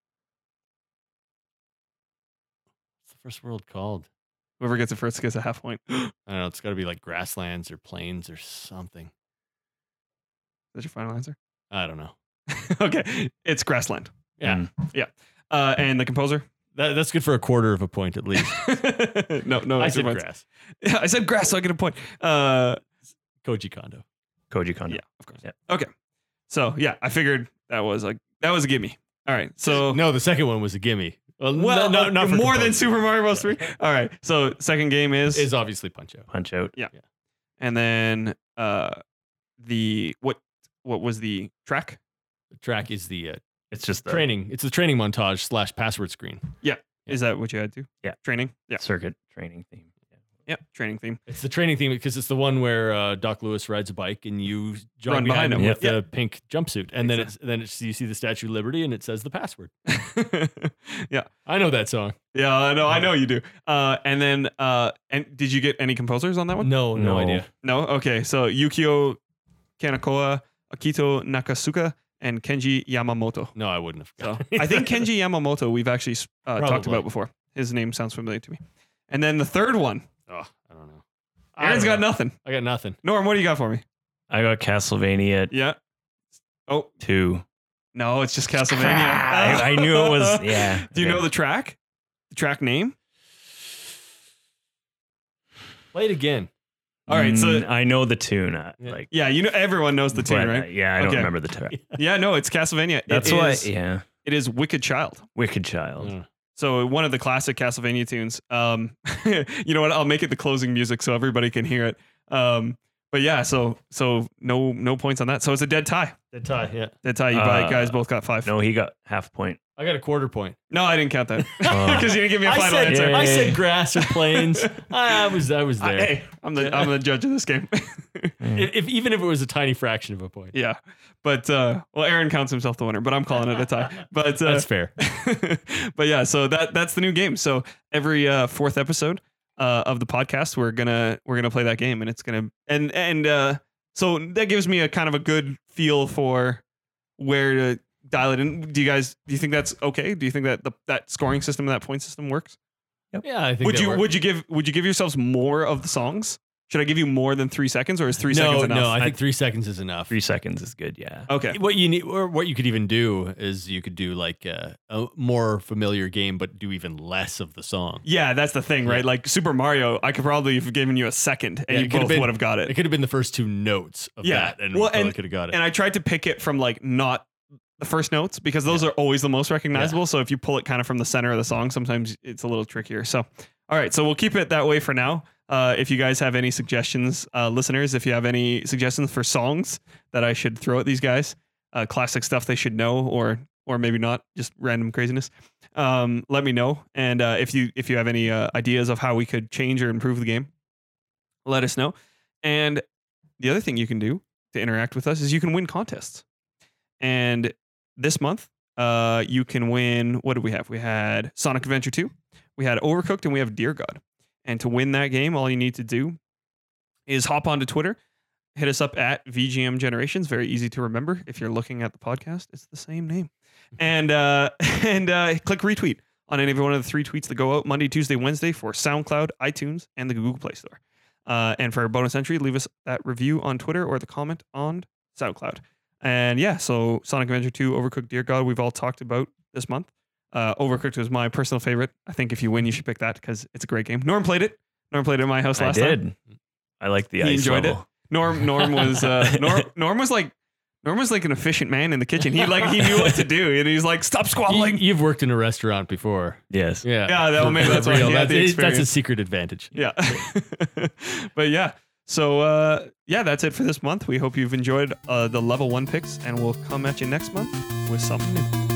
Speaker 3: What's the first world called?
Speaker 1: Whoever gets it first gets a half point.
Speaker 3: I don't know. It's got to be like grasslands or plains or something.
Speaker 1: Is that your final answer?
Speaker 3: I don't know.
Speaker 1: okay, it's grassland.
Speaker 3: Yeah,
Speaker 2: Mm.
Speaker 1: Uh, and the composer?
Speaker 3: that, that's good for a quarter of a point at least.
Speaker 1: no, no.
Speaker 3: I said
Speaker 1: points.
Speaker 3: grass.
Speaker 1: Yeah, I said grass, so I get a point. Uh,
Speaker 3: Koji Kondo.
Speaker 2: Koji Kondo.
Speaker 1: yeah, of course.
Speaker 2: Yeah.
Speaker 1: Okay. So yeah, I figured that was like that was a gimme. All right. So
Speaker 3: No, the second one was a gimme. Well,
Speaker 1: well,
Speaker 3: no, no,
Speaker 1: uh,
Speaker 3: not
Speaker 1: more than. Super Mario Bros. Three. All right. So second game is,
Speaker 3: Is obviously Punch Out.
Speaker 2: Punch Out. Yeah.
Speaker 1: And then uh, the what what was the track?
Speaker 3: The track is the uh,
Speaker 2: It's just the
Speaker 3: training. It's the training montage slash password screen. Yeah.
Speaker 1: Is that what you had to?
Speaker 2: Yeah.
Speaker 1: Training. Yeah.
Speaker 2: circuit training theme. Yeah.
Speaker 1: Yeah. Training theme.
Speaker 3: It's the training theme because it's the one where uh, Doc Louis rides a bike and you jog
Speaker 1: Run
Speaker 3: behind,
Speaker 1: behind
Speaker 3: him
Speaker 1: him.
Speaker 3: with
Speaker 1: Yep.
Speaker 3: the pink jumpsuit, and then it's then it's, you see the Statue of Liberty and it says the password.
Speaker 1: yeah.
Speaker 3: I know that song.
Speaker 1: Yeah. I know. I know you do. Uh, and then uh, and did you get any composers on that one?
Speaker 3: No, no,
Speaker 2: No.
Speaker 3: idea.
Speaker 1: No. Okay. So Yukio Kaneoka, Akito Nakatsuka, and Kenji Yamamoto.
Speaker 3: No, I wouldn't have.
Speaker 1: So I think Kenji Yamamoto we've actually uh, talked about before. His name sounds familiar to me. And then the third one,
Speaker 3: Oh, I don't know. I
Speaker 1: Aaron's
Speaker 3: don't
Speaker 1: got nothing.
Speaker 3: I got nothing.
Speaker 1: Norm, what do you got for me?
Speaker 2: I got Castlevania
Speaker 1: Yeah. Oh
Speaker 2: two.
Speaker 1: no, it's just Castlevania.
Speaker 2: I, I knew it was. Yeah.
Speaker 1: Do you
Speaker 2: Okay.
Speaker 1: know the track? The track name?
Speaker 3: Play it again.
Speaker 1: All right, so-
Speaker 2: Mm, I know the tune. uh,
Speaker 3: Yeah.
Speaker 2: Like
Speaker 1: Yeah, you know everyone knows the tune,
Speaker 2: but, uh,
Speaker 1: right?
Speaker 2: yeah, I don't remember the track.
Speaker 1: Yeah, no, it's Castlevania. It
Speaker 2: That's why.
Speaker 1: is-
Speaker 2: Yeah.
Speaker 1: it is Wicked Child.
Speaker 2: Wicked Child.
Speaker 3: Mm.
Speaker 1: So one of the classic Castlevania tunes. Um, you know what? I'll make it the closing music so everybody can hear it. Um, but yeah, so so no no points on that. So it's a dead tie.
Speaker 3: Dead tie. Yeah.
Speaker 1: Dead tie. You
Speaker 2: Uh,
Speaker 1: guys both got five.
Speaker 2: No, he got half point.
Speaker 3: I got a quarter point.
Speaker 1: No, I didn't count that because you didn't give me a
Speaker 3: I
Speaker 1: final
Speaker 3: said,
Speaker 1: answer.
Speaker 3: I said grass or plains. I was I was there.
Speaker 1: hey, I'm the I'm the judge of this game.
Speaker 3: if, if even if it was a tiny fraction of a point.
Speaker 1: yeah, but uh, well, Aaron counts himself the winner, but I'm calling it a tie. But uh,
Speaker 3: That's fair.
Speaker 1: but yeah, so that that's the new game. So every uh, fourth episode uh, of the podcast, we're gonna we're gonna play that game, and it's gonna and and uh, so that gives me a kind of a good feel for where to dial it in. Do you guys do you think that's okay? Do you think that the that scoring system, and that point system works?
Speaker 3: Yeah, I think
Speaker 1: Would you
Speaker 3: worked.
Speaker 1: would you give would you give yourselves more of the songs? Should I give you more than three seconds, or is three
Speaker 3: no,
Speaker 1: seconds enough?
Speaker 3: No, I think three seconds is enough.
Speaker 2: Three seconds is good. Yeah.
Speaker 1: okay.
Speaker 3: What you need, or what you could even do, is you could do like a, a more familiar game, but do even less of the song.
Speaker 1: Yeah, that's the thing, right?
Speaker 3: Yeah.
Speaker 1: Like Super Mario, I could probably have given you a second, and
Speaker 3: Yeah,
Speaker 1: you
Speaker 3: could've
Speaker 1: both
Speaker 3: been-
Speaker 1: would have got it.
Speaker 3: It could have been the first two notes of
Speaker 1: Yeah.
Speaker 3: that, and
Speaker 1: Well,
Speaker 3: probably
Speaker 1: and-
Speaker 3: could have got it.
Speaker 1: and I tried to pick it from like not the first notes because those are always the most recognizable. So if you pull it kind of from the center of the song, sometimes it's a little trickier. So, all right, so we'll keep it that way for now. Uh, if you guys have any suggestions, uh, listeners, if you have any suggestions for songs that I should throw at these guys, uh, classic stuff they should know, or or maybe not, just random craziness, um, let me know. And uh, if you if you have any uh, ideas of how we could change or improve the game, let us know. And the other thing you can do to interact with us is you can win contests. And this month, uh, you can win. What did we have? We had Sonic Adventure 2, we had Overcooked, and we have Dear God. And to win that game, all you need to do is hop onto Twitter, hit us up at VGM Generations. Very easy to remember. If you're looking at the podcast, it's the same name. And uh, and uh, click retweet on any of one of the three tweets that go out Monday, Tuesday, Wednesday for SoundCloud, iTunes, and the Google Play Store. Uh, and for a bonus entry, leave us that review on Twitter or the comment on SoundCloud. And yeah, so Sonic Adventure 2, Overcooked, Dear God, we've all talked about this month. Uh, Overcooked was my personal favorite. I think if you win, you should pick that because it's a great game. Norm played it. Norm played it at my house
Speaker 2: I
Speaker 1: last time.
Speaker 2: did. I like the
Speaker 1: He
Speaker 2: ice
Speaker 1: enjoyed it? Norm Norm was uh, Norm Norm was like Norm was like an efficient man in the kitchen. He like he knew what to do, and he's like, "Stop
Speaker 3: You,
Speaker 1: squabbling."
Speaker 3: you've worked in a restaurant before.
Speaker 2: Yes.
Speaker 3: Yeah.
Speaker 1: Yeah, that- maybe that's
Speaker 3: real. That's, that's a secret advantage.
Speaker 1: Yeah. but yeah. So uh, yeah, that's it for this month. We hope you've enjoyed uh, the level one picks, and we'll come at you next month with something new.